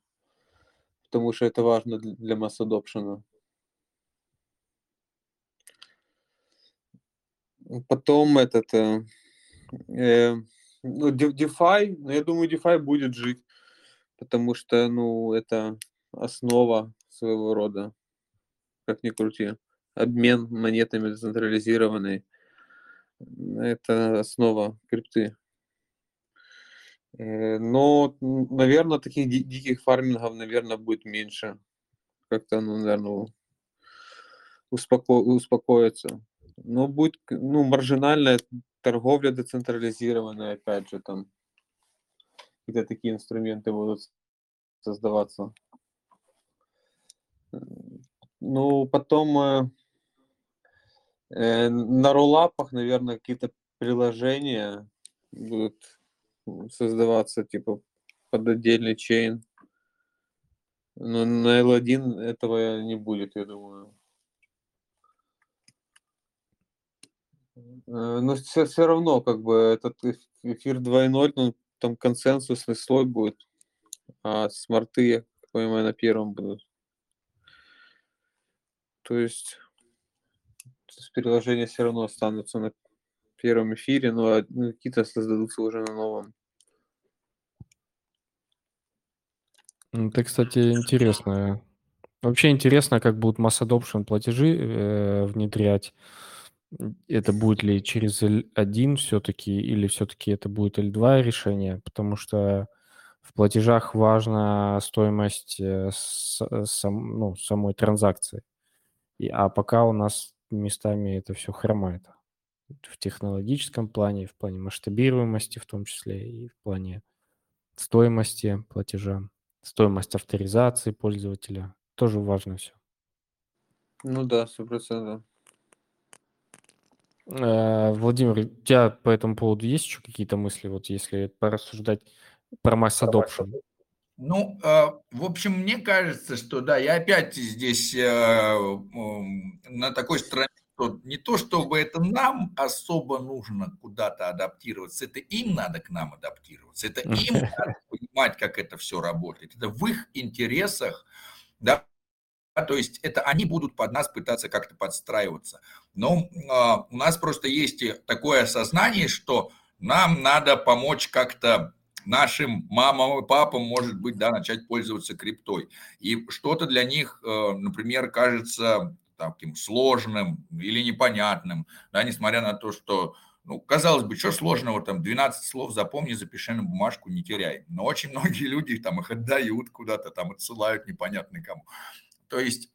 Потому что это важно для масс adoption. Потом этот... Э, э, ну, DeFi, ну, я думаю, DeFi будет жить, потому что, ну, это основа своего рода, как ни крути. Обмен монетами централизированный – это основа крипты. Э, но, наверное, таких диких фармингов, наверное, будет меньше. Как-то, ну, наверное, успоко... успокоится. Но будет, ну, маржинальная торговля децентрализированная, опять же, там какие-то такие инструменты будут создаваться. Ну, потом э, э на роллапах, наверное, какие-то приложения будут создаваться типа под отдельный чейн. Но на L1 этого не будет, я думаю. Э, но все, все равно, как бы, этот эфир 2.0, ну, там консенсусный слой будет, а смарты, я понимаю, на первом будут. То есть приложения все равно останутся на первом эфире, но ну, какие-то создадутся уже на новом. Это, кстати, интересно. Вообще интересно, как будут масс adoption платежи э, внедрять. Это будет ли через L1 все-таки, или все-таки это будет L2 решение, потому что в платежах важна стоимость э, с, сам, ну, самой транзакции. И, а пока у нас местами это все хромает. В технологическом плане, в плане масштабируемости в том числе, и в плане стоимости платежа стоимость авторизации пользователя. Тоже важно все. Ну да, сто процентов. Э, Владимир, у тебя по этому поводу есть еще какие-то мысли, вот если порассуждать про масс adoption? Ну, э, в общем, мне кажется, что да, я опять здесь э, на такой стороне что не то, чтобы это нам особо нужно куда-то адаптироваться, это им надо к нам адаптироваться, это им надо понимать, как это все работает, это в их интересах, да, то есть это они будут под нас пытаться как-то подстраиваться. Но э, у нас просто есть такое осознание, что нам надо помочь как-то нашим мамам и папам, может быть, да, начать пользоваться криптой. И что-то для них, э, например, кажется таким сложным или непонятным, да, несмотря на то, что ну, казалось бы, что сложного, там, 12 слов запомни, запиши на бумажку, не теряй. Но очень многие люди там их отдают куда-то, там отсылают непонятно кому. То есть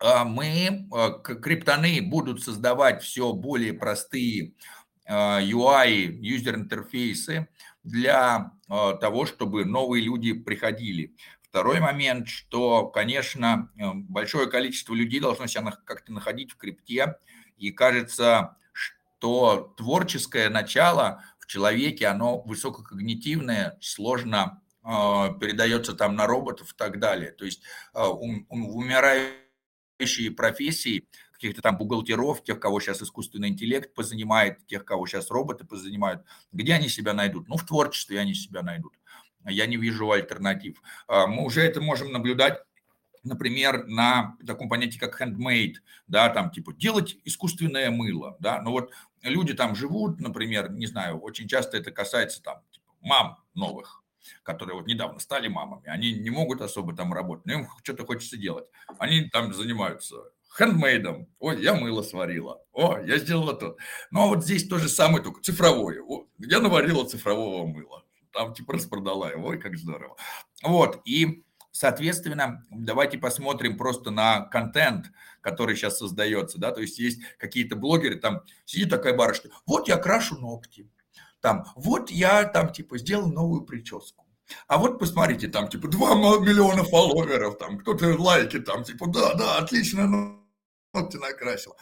а, мы, а, криптоны будут создавать все более простые UI, юзер-интерфейсы для а, того, чтобы новые люди приходили. Второй момент, что, конечно, большое количество людей должно себя как-то находить в крипте, и кажется, что творческое начало в человеке, оно высококогнитивное, сложно э, передается там на роботов и так далее. То есть ум, умирающие профессии, каких-то там бухгалтеров, тех, кого сейчас искусственный интеллект позанимает, тех, кого сейчас роботы позанимают, где они себя найдут? Ну, в творчестве они себя найдут. Я не вижу альтернатив. А, мы уже это можем наблюдать например, на таком понятии, как handmade, да, там типа делать искусственное мыло, да, но вот люди там живут, например, не знаю, очень часто это касается там типа, мам новых, которые вот недавно стали мамами, они не могут особо там работать, но им что-то хочется делать. Они там занимаются хендмейдом. Ой, я мыло сварила. О, я сделала то. Ну, а вот здесь то же самое, только цифровое. О, я наварила цифрового мыла. Там типа распродала его. Ой, как здорово. Вот, и Соответственно, давайте посмотрим просто на контент, который сейчас создается, да, то есть есть какие-то блогеры, там сидит такая барышня, вот я крашу ногти, там, вот я там типа сделал новую прическу, а вот посмотрите, там типа 2 миллиона фолловеров, там кто-то лайки, там типа да, да, отлично ногти накрасил.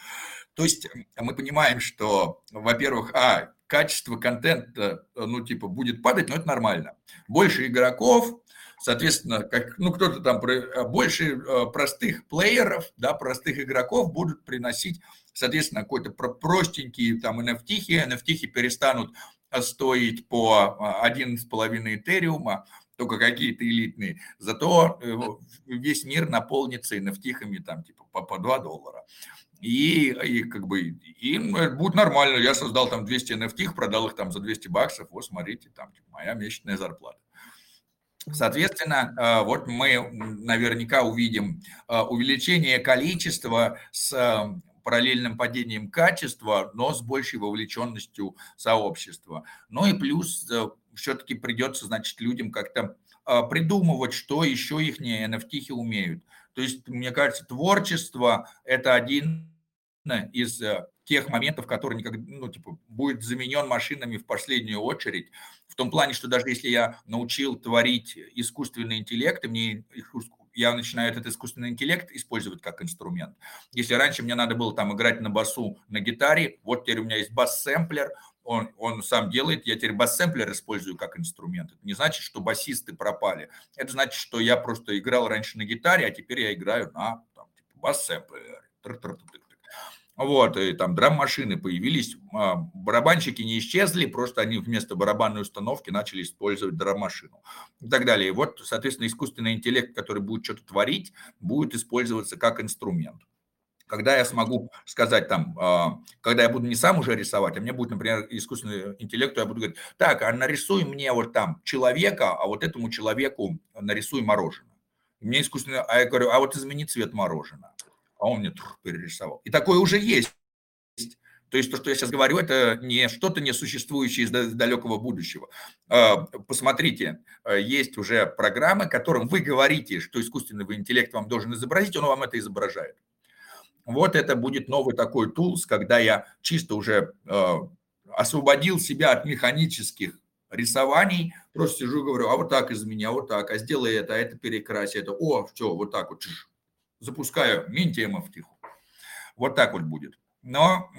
То есть мы понимаем, что, во-первых, а, качество контента, ну, типа, будет падать, но это нормально. Больше игроков, соответственно, как, ну, кто-то там, э, больше э, простых плееров, да, простых игроков будут приносить, соответственно, какой-то простенький там NFT, NFT перестанут э, стоить по 1,5 этериума, только какие-то элитные. Зато весь мир наполнится NFT там типа по, по 2 доллара. И, и как бы им будет нормально. Я создал там 200 NFT, продал их там за 200 баксов. Вот смотрите, там типа, моя месячная зарплата. Соответственно, э, вот мы наверняка увидим э, увеличение количества с э, параллельным падением качества, но с большей вовлеченностью сообщества. Ну и плюс все-таки придется, значит, людям как-то придумывать, что еще их NFT умеют. То есть, мне кажется, творчество – это один из тех моментов, который никогда, ну, типа, будет заменен машинами в последнюю очередь, в том плане, что даже если я научил творить искусственный интеллект, и мне я начинаю этот искусственный интеллект использовать как инструмент. Если раньше мне надо было там играть на басу на гитаре, вот теперь у меня есть бас-сэмплер, он, он сам делает, я теперь бас-сэмплер использую как инструмент. Это не значит, что басисты пропали. Это значит, что я просто играл раньше на гитаре, а теперь я играю на там, типа, бас-сэмплере. Вот, и там драм-машины появились, а, барабанщики не исчезли, просто они вместо барабанной установки начали использовать драм-машину и так далее. И вот, соответственно, искусственный интеллект, который будет что-то творить, будет использоваться как инструмент. Когда я смогу сказать там, а, когда я буду не сам уже рисовать, а мне будет, например, искусственный интеллект, я буду говорить, так, а нарисуй мне вот там человека, а вот этому человеку нарисуй мороженое. мне искусственно, а я говорю, а вот измени цвет мороженого а он мне перерисовал. И такое уже есть. То есть то, что я сейчас говорю, это не что-то несуществующее из далекого будущего. А, посмотрите, а, есть уже программы, которым вы говорите, что искусственный интеллект вам должен изобразить, он вам это изображает. Вот это будет новый такой тулс, когда я чисто уже а, освободил себя от механических рисований, просто сижу и говорю, а вот так из меня, вот так, а сделай это, а это перекрась, это, о, все, вот так вот, запускаю Минтиема в тиху. Вот так вот будет. Но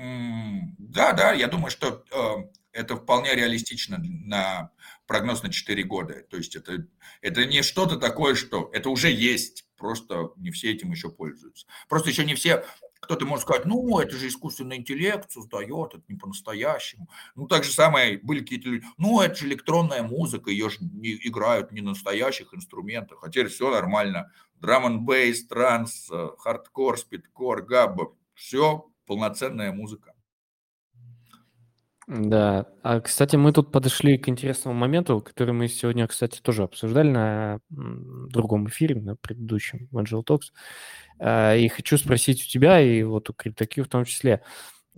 да, да, я думаю, что э, это вполне реалистично на прогноз на 4 года. То есть это, это не что-то такое, что это уже есть, просто не все этим еще пользуются. Просто еще не все, кто-то может сказать, ну, это же искусственный интеллект создает, это не по-настоящему. Ну, так же самое были какие-то люди, ну, это же электронная музыка, ее же не играют не на настоящих инструментах, а теперь все нормально драм н бейс, транс, э, хардкор, спидкор, габба. Все полноценная музыка. Да. А, кстати, мы тут подошли к интересному моменту, который мы сегодня, кстати, тоже обсуждали на другом эфире, на предыдущем в Angel Talks. А, и хочу спросить у тебя, и вот у CryptoQ в том числе,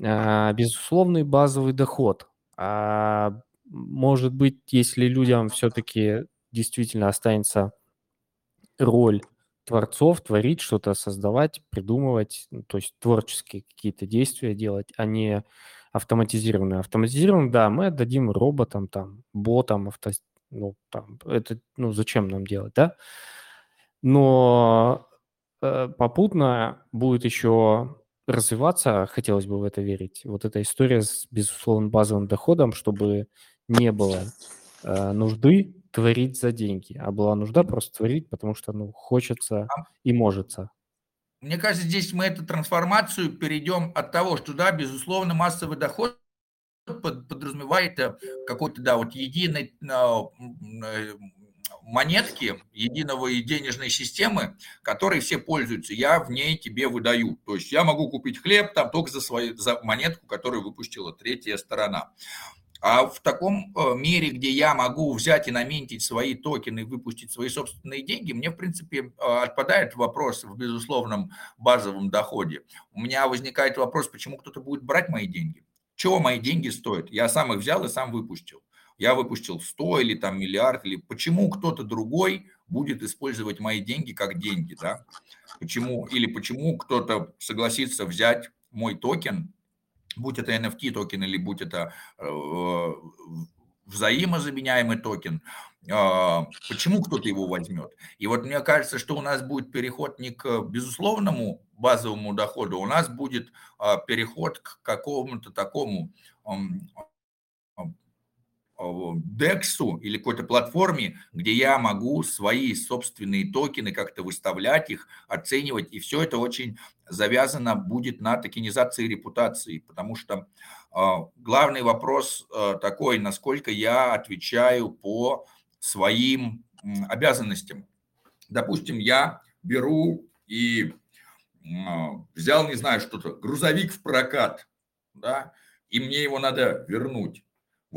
а, безусловный базовый доход. А, может быть, если людям все-таки действительно останется роль творцов, творить что-то, создавать, придумывать, ну, то есть творческие какие-то действия делать, а не автоматизированные. Автоматизированные, да, мы отдадим роботам, там, ботам, авто, ну, там, это, ну, зачем нам делать, да? Но э, попутно будет еще развиваться, хотелось бы в это верить, вот эта история с, безусловно, базовым доходом, чтобы не было э, нужды творить за деньги, а была нужда просто творить, потому что, ну, хочется и можется. Мне кажется, здесь мы эту трансформацию перейдем от того, что, да, безусловно, массовый доход подразумевает э, какой-то, да, вот единый а, э, монетки, единого и денежной системы, которой все пользуются. Я в ней тебе выдаю. То есть я могу купить хлеб там только за, свою, за монетку, которую выпустила третья сторона. А в таком э, мире, где я могу взять и наментить свои токены, выпустить свои собственные деньги, мне, в принципе, э, отпадает вопрос в безусловном базовом доходе. У меня возникает вопрос, почему кто-то будет брать мои деньги? Чего мои деньги стоят? Я сам их взял и сам выпустил. Я выпустил 100 или там миллиард, или почему кто-то другой будет использовать мои деньги как деньги, да? Почему? Или почему кто-то согласится взять мой токен будь это NFT токен или будь это э, взаимозаменяемый токен, а, почему кто-то его возьмет. И вот мне кажется, что у нас будет переход не к безусловному базовому доходу, у нас будет а, переход к какому-то такому DEX или какой-то платформе, где я могу свои собственные токены как-то выставлять их, оценивать, и все это очень завязано будет на токенизации репутации, потому что э, главный вопрос э, такой, насколько я отвечаю по своим обязанностям. Допустим, я беру и взял, не знаю, что-то, грузовик в прокат, да, и мне его надо вернуть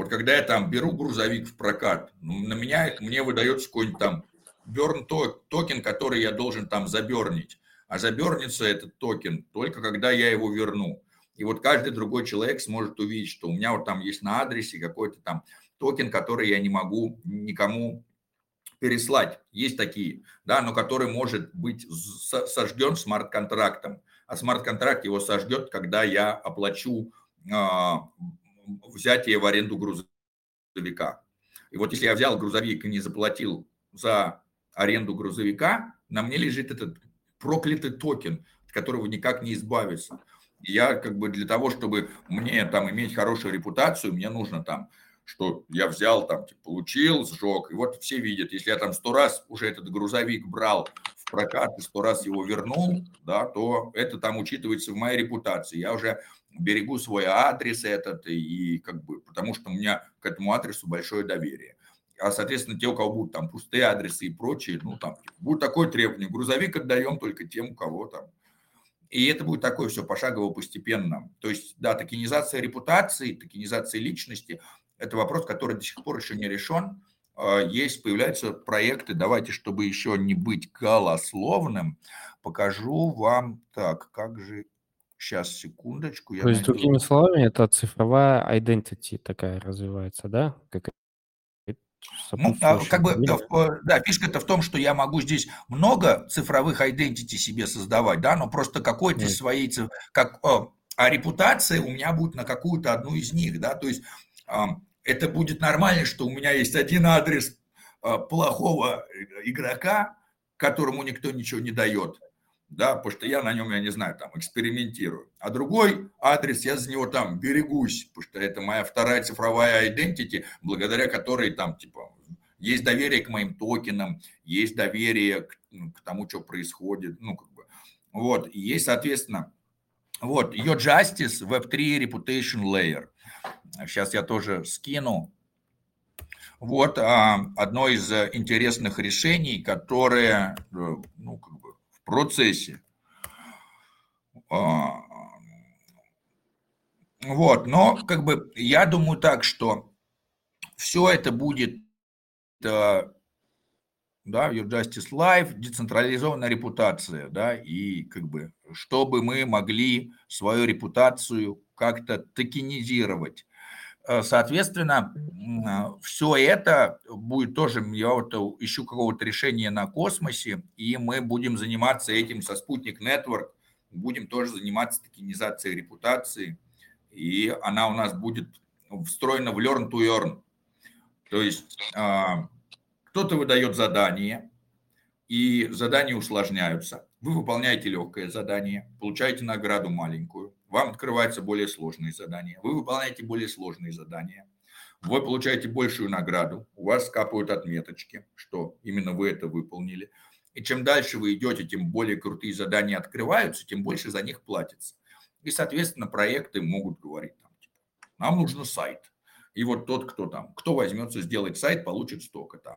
вот когда я там беру грузовик в прокат, ну, на меня мне выдается какой-нибудь там burn токен, который я должен там забернить. А забернется этот токен только когда я его верну. И вот каждый другой человек сможет увидеть, что у меня вот там есть на адресе какой-то там токен, который я не могу никому переслать. Есть такие, да, но который может быть сожден смарт-контрактом. А смарт-контракт его сождет, когда я оплачу а, взятие в аренду грузовика. И вот если я взял грузовик и не заплатил за аренду грузовика, на мне лежит этот проклятый токен, от которого никак не избавиться. Я как бы для того, чтобы мне там иметь хорошую репутацию, мне нужно там, что я взял там, типа, получил, сжег. И вот все видят, если я там сто раз уже этот грузовик брал в прокат и сто раз его вернул, да, то это там учитывается в моей репутации. Я уже берегу свой адрес этот, и как бы, потому что у меня к этому адресу большое доверие. А, соответственно, те, у кого будут там пустые адресы и прочие, ну, там будет такое требование. Грузовик отдаем только тем, у кого там. И это будет такое все пошагово, постепенно. То есть, да, токенизация репутации, токенизация личности – это вопрос, который до сих пор еще не решен. А, есть, появляются проекты. Давайте, чтобы еще не быть голословным, покажу вам так, как же Сейчас, секундочку. Я То есть, найду. другими словами, это цифровая identity такая развивается, да? Как ну, а, как бы, да, фишка-то в том, что я могу здесь много цифровых identity себе создавать, да, но просто какой-то из своей, как, а репутация у меня будет на какую-то одну из них, да, то есть это будет нормально, что у меня есть один адрес плохого игрока, которому никто ничего не дает, да, потому что я на нем, я не знаю, там экспериментирую. А другой адрес, я за него там берегусь, потому что это моя вторая цифровая identity, благодаря которой там, типа, есть доверие к моим токенам, есть доверие к, ну, к тому, что происходит, ну, как бы, вот, и есть, соответственно, вот, ее Justice Web3 Reputation Layer. Сейчас я тоже скину. Вот а, одно из интересных решений, которое, э, ну, как бы, процессе. А, Вот, но как бы я думаю так, что все это будет э, да, Your Justice Life, децентрализованная репутация, да, и как бы, чтобы мы могли свою репутацию как-то токенизировать. Э, соответственно, все это будет тоже, я вот ищу какого-то решения на космосе, и мы будем заниматься этим со Спутник Network, будем тоже заниматься токенизацией репутации, и она у нас будет встроена в Learn to Earn. То есть а, кто-то выдает задание, и задания усложняются. Вы выполняете легкое задание, получаете награду маленькую. Вам открываются более сложные задания. Вы выполняете более сложные задания. Вы получаете большую награду. У вас скапывают отметочки, что именно вы это выполнили. И чем дальше вы идете, тем более крутые задания открываются, тем больше за них платится. И, соответственно, проекты могут говорить, там, типа, нам нужен сайт. И вот тот, кто там, кто возьмется сделать сайт, получит столько там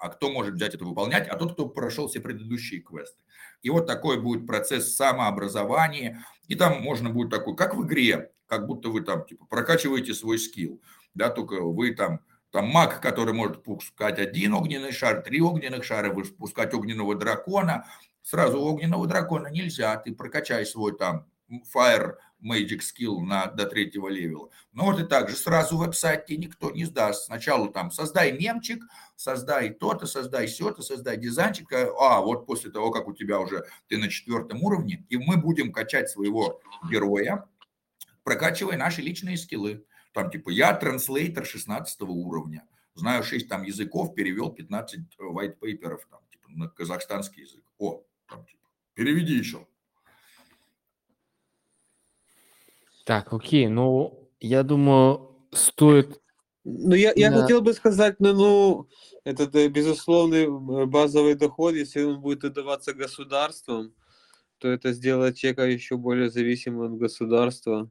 а кто может взять это выполнять, а тот, кто прошел все предыдущие квесты. И вот такой будет процесс самообразования, и там можно будет такой, как в игре, как будто вы там типа прокачиваете свой скилл, да, только вы там там маг, который может пускать один огненный шар, три огненных шара, пускать огненного дракона. Сразу огненного дракона нельзя, ты прокачай свой там Fire Magic Skill на, до третьего левела. Но вот и также сразу веб-сайт тебе никто не сдаст. Сначала там создай мемчик, создай то-то, создай все-то, создай дизайнчик. А вот после того, как у тебя уже ты на четвертом уровне, и мы будем качать своего героя, прокачивая наши личные скиллы. Там типа я транслейтер 16 уровня, знаю 6 там языков, перевел 15 white paperов там, типа, на казахстанский язык. О, там, типа, переведи еще. Так, окей, ну, я думаю, стоит... Ну, я, я да. хотел бы сказать, ну, ну, этот э, безусловный э, базовый доход, если он будет отдаваться государством, то это сделает человека еще более зависимым от государства.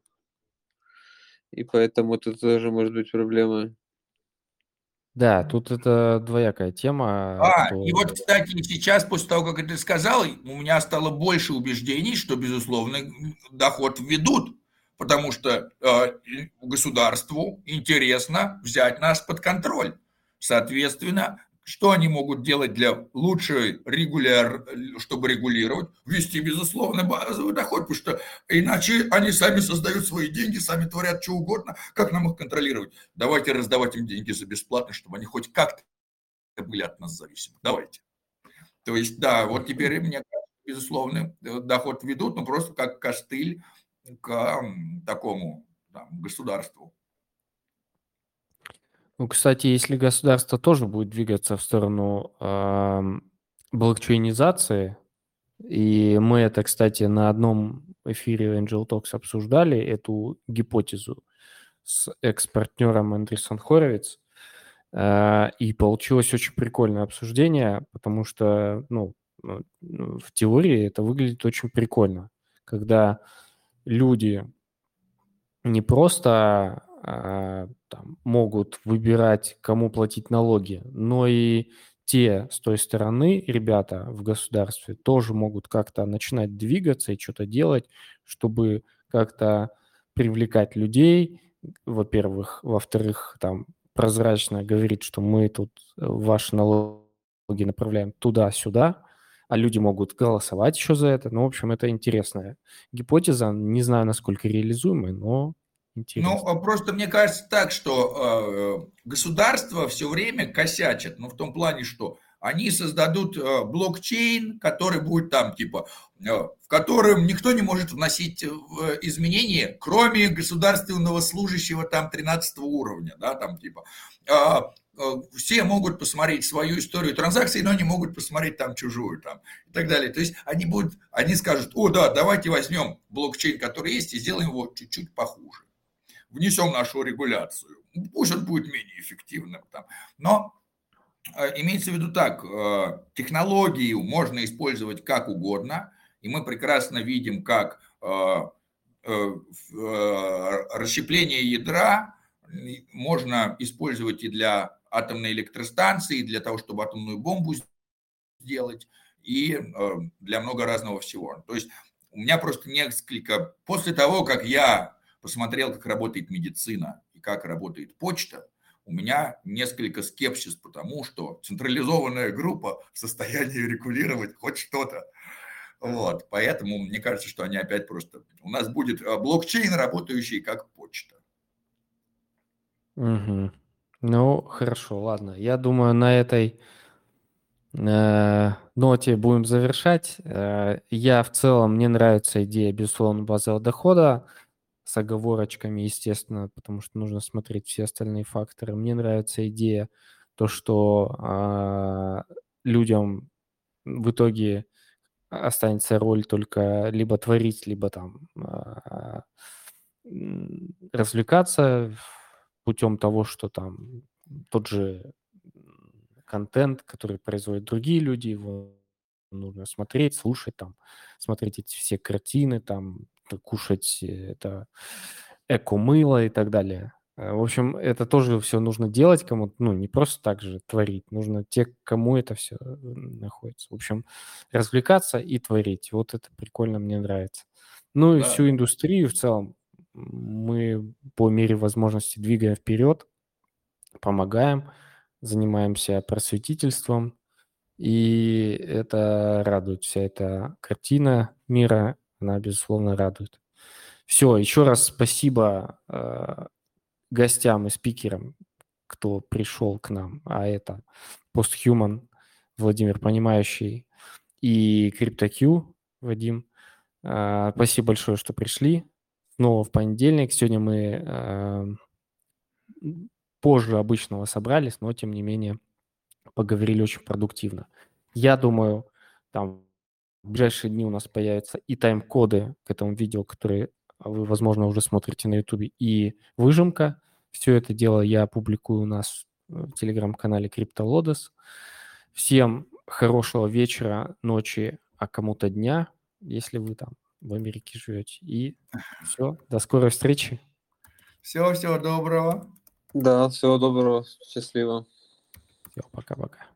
И поэтому тут тоже может быть проблема. Да, тут это двоякая тема. А, что... и вот, кстати, сейчас, после того, как ты сказал, у меня стало больше убеждений, что, безусловно, доход введут потому что э, государству интересно взять нас под контроль. Соответственно, что они могут делать для лучшей регуляр, чтобы регулировать? Ввести, безусловно, базовый доход, потому что иначе они сами создают свои деньги, сами творят что угодно. Как нам их контролировать? Давайте раздавать им деньги за бесплатно, чтобы они хоть как-то были от нас зависимы. Давайте. То есть, да, вот теперь, мне безусловно, доход ведут, но просто как костыль к такому там, государству. Ну, кстати, если государство тоже будет двигаться в сторону э, блокчейнизации, и мы это, кстати, на одном эфире Angel Talks обсуждали, эту гипотезу с экс-партнером Андерсон Хоровиц, э, и получилось очень прикольное обсуждение, потому что, ну, ну в теории это выглядит очень прикольно, когда люди не просто а, там, могут выбирать, кому платить налоги, но и те с той стороны ребята в государстве тоже могут как-то начинать двигаться и что-то делать, чтобы как-то привлекать людей, во-первых, во-вторых, там прозрачно говорить, что мы тут ваши налоги направляем туда-сюда, а люди могут голосовать еще за это. Ну, в общем, это интересная гипотеза. Не знаю, насколько реализуемая, но интересно. Ну, а просто мне кажется так, что э, государство все время косячит. Ну, в том плане, что они создадут э, блокчейн, который будет там, типа, э, в котором никто не может вносить э, изменения, кроме государственного служащего там 13 уровня, да, там, типа. А, все могут посмотреть свою историю транзакций, но не могут посмотреть там чужую там и так далее. То есть они будут, они скажут, о да, давайте возьмем блокчейн, который есть, и сделаем его чуть-чуть похуже. Внесем нашу регуляцию. Пусть он будет менее эффективным там. Но имеется в виду так, э, технологию можно использовать как угодно, и мы прекрасно видим, как расщепление ядра можно использовать и для атомной электростанции, для того, чтобы атомную бомбу сделать, и э, для много разного всего. То есть у меня просто несколько... После того, как я посмотрел, как работает медицина и как работает почта, у меня несколько скепсис, потому что централизованная группа в состоянии регулировать хоть что-то. Вот, поэтому мне кажется, что они опять просто... У нас будет а, блокчейн, работающий как почта. Угу. Ну, хорошо, ладно. Я думаю, на этой э, ноте будем завершать. Э, я в целом, мне нравится идея, безусловно, базового дохода с оговорочками, естественно, потому что нужно смотреть все остальные факторы. Мне нравится идея, то, что э, людям в итоге останется роль только либо творить, либо там э, развлекаться путем того, что там тот же контент, который производят другие люди, его нужно смотреть, слушать, там, смотреть эти все картины, там, кушать э, это эко-мыло и так далее. Э, в общем, это тоже все нужно делать кому-то, ну, не просто так же творить, нужно те, кому это все э, находится. В общем, развлекаться и творить. Вот это прикольно, мне нравится. Ну и всю индустрию в целом мы по мере возможности двигаем вперед, помогаем, занимаемся просветительством, и это радует. Вся эта картина мира, она, безусловно, радует. Все, еще раз спасибо э, гостям и спикерам, кто пришел к нам, а это Posthuman, Владимир Понимающий и CryptoQ, Вадим. Э, спасибо большое, что пришли. Снова в понедельник. Сегодня мы э, позже обычного собрались, но тем не менее поговорили очень продуктивно. Я думаю, там в ближайшие дни у нас появятся и тайм-коды к этому видео, которые вы, возможно, уже смотрите на YouTube, и выжимка. Все это дело я публикую у нас в телеграм-канале CryptoLodes. Всем хорошего вечера, ночи, а кому-то дня, если вы там в Америке живете. И все, до скорой встречи. Всего, всего доброго. Да, всего доброго, счастливо. Все, пока-пока.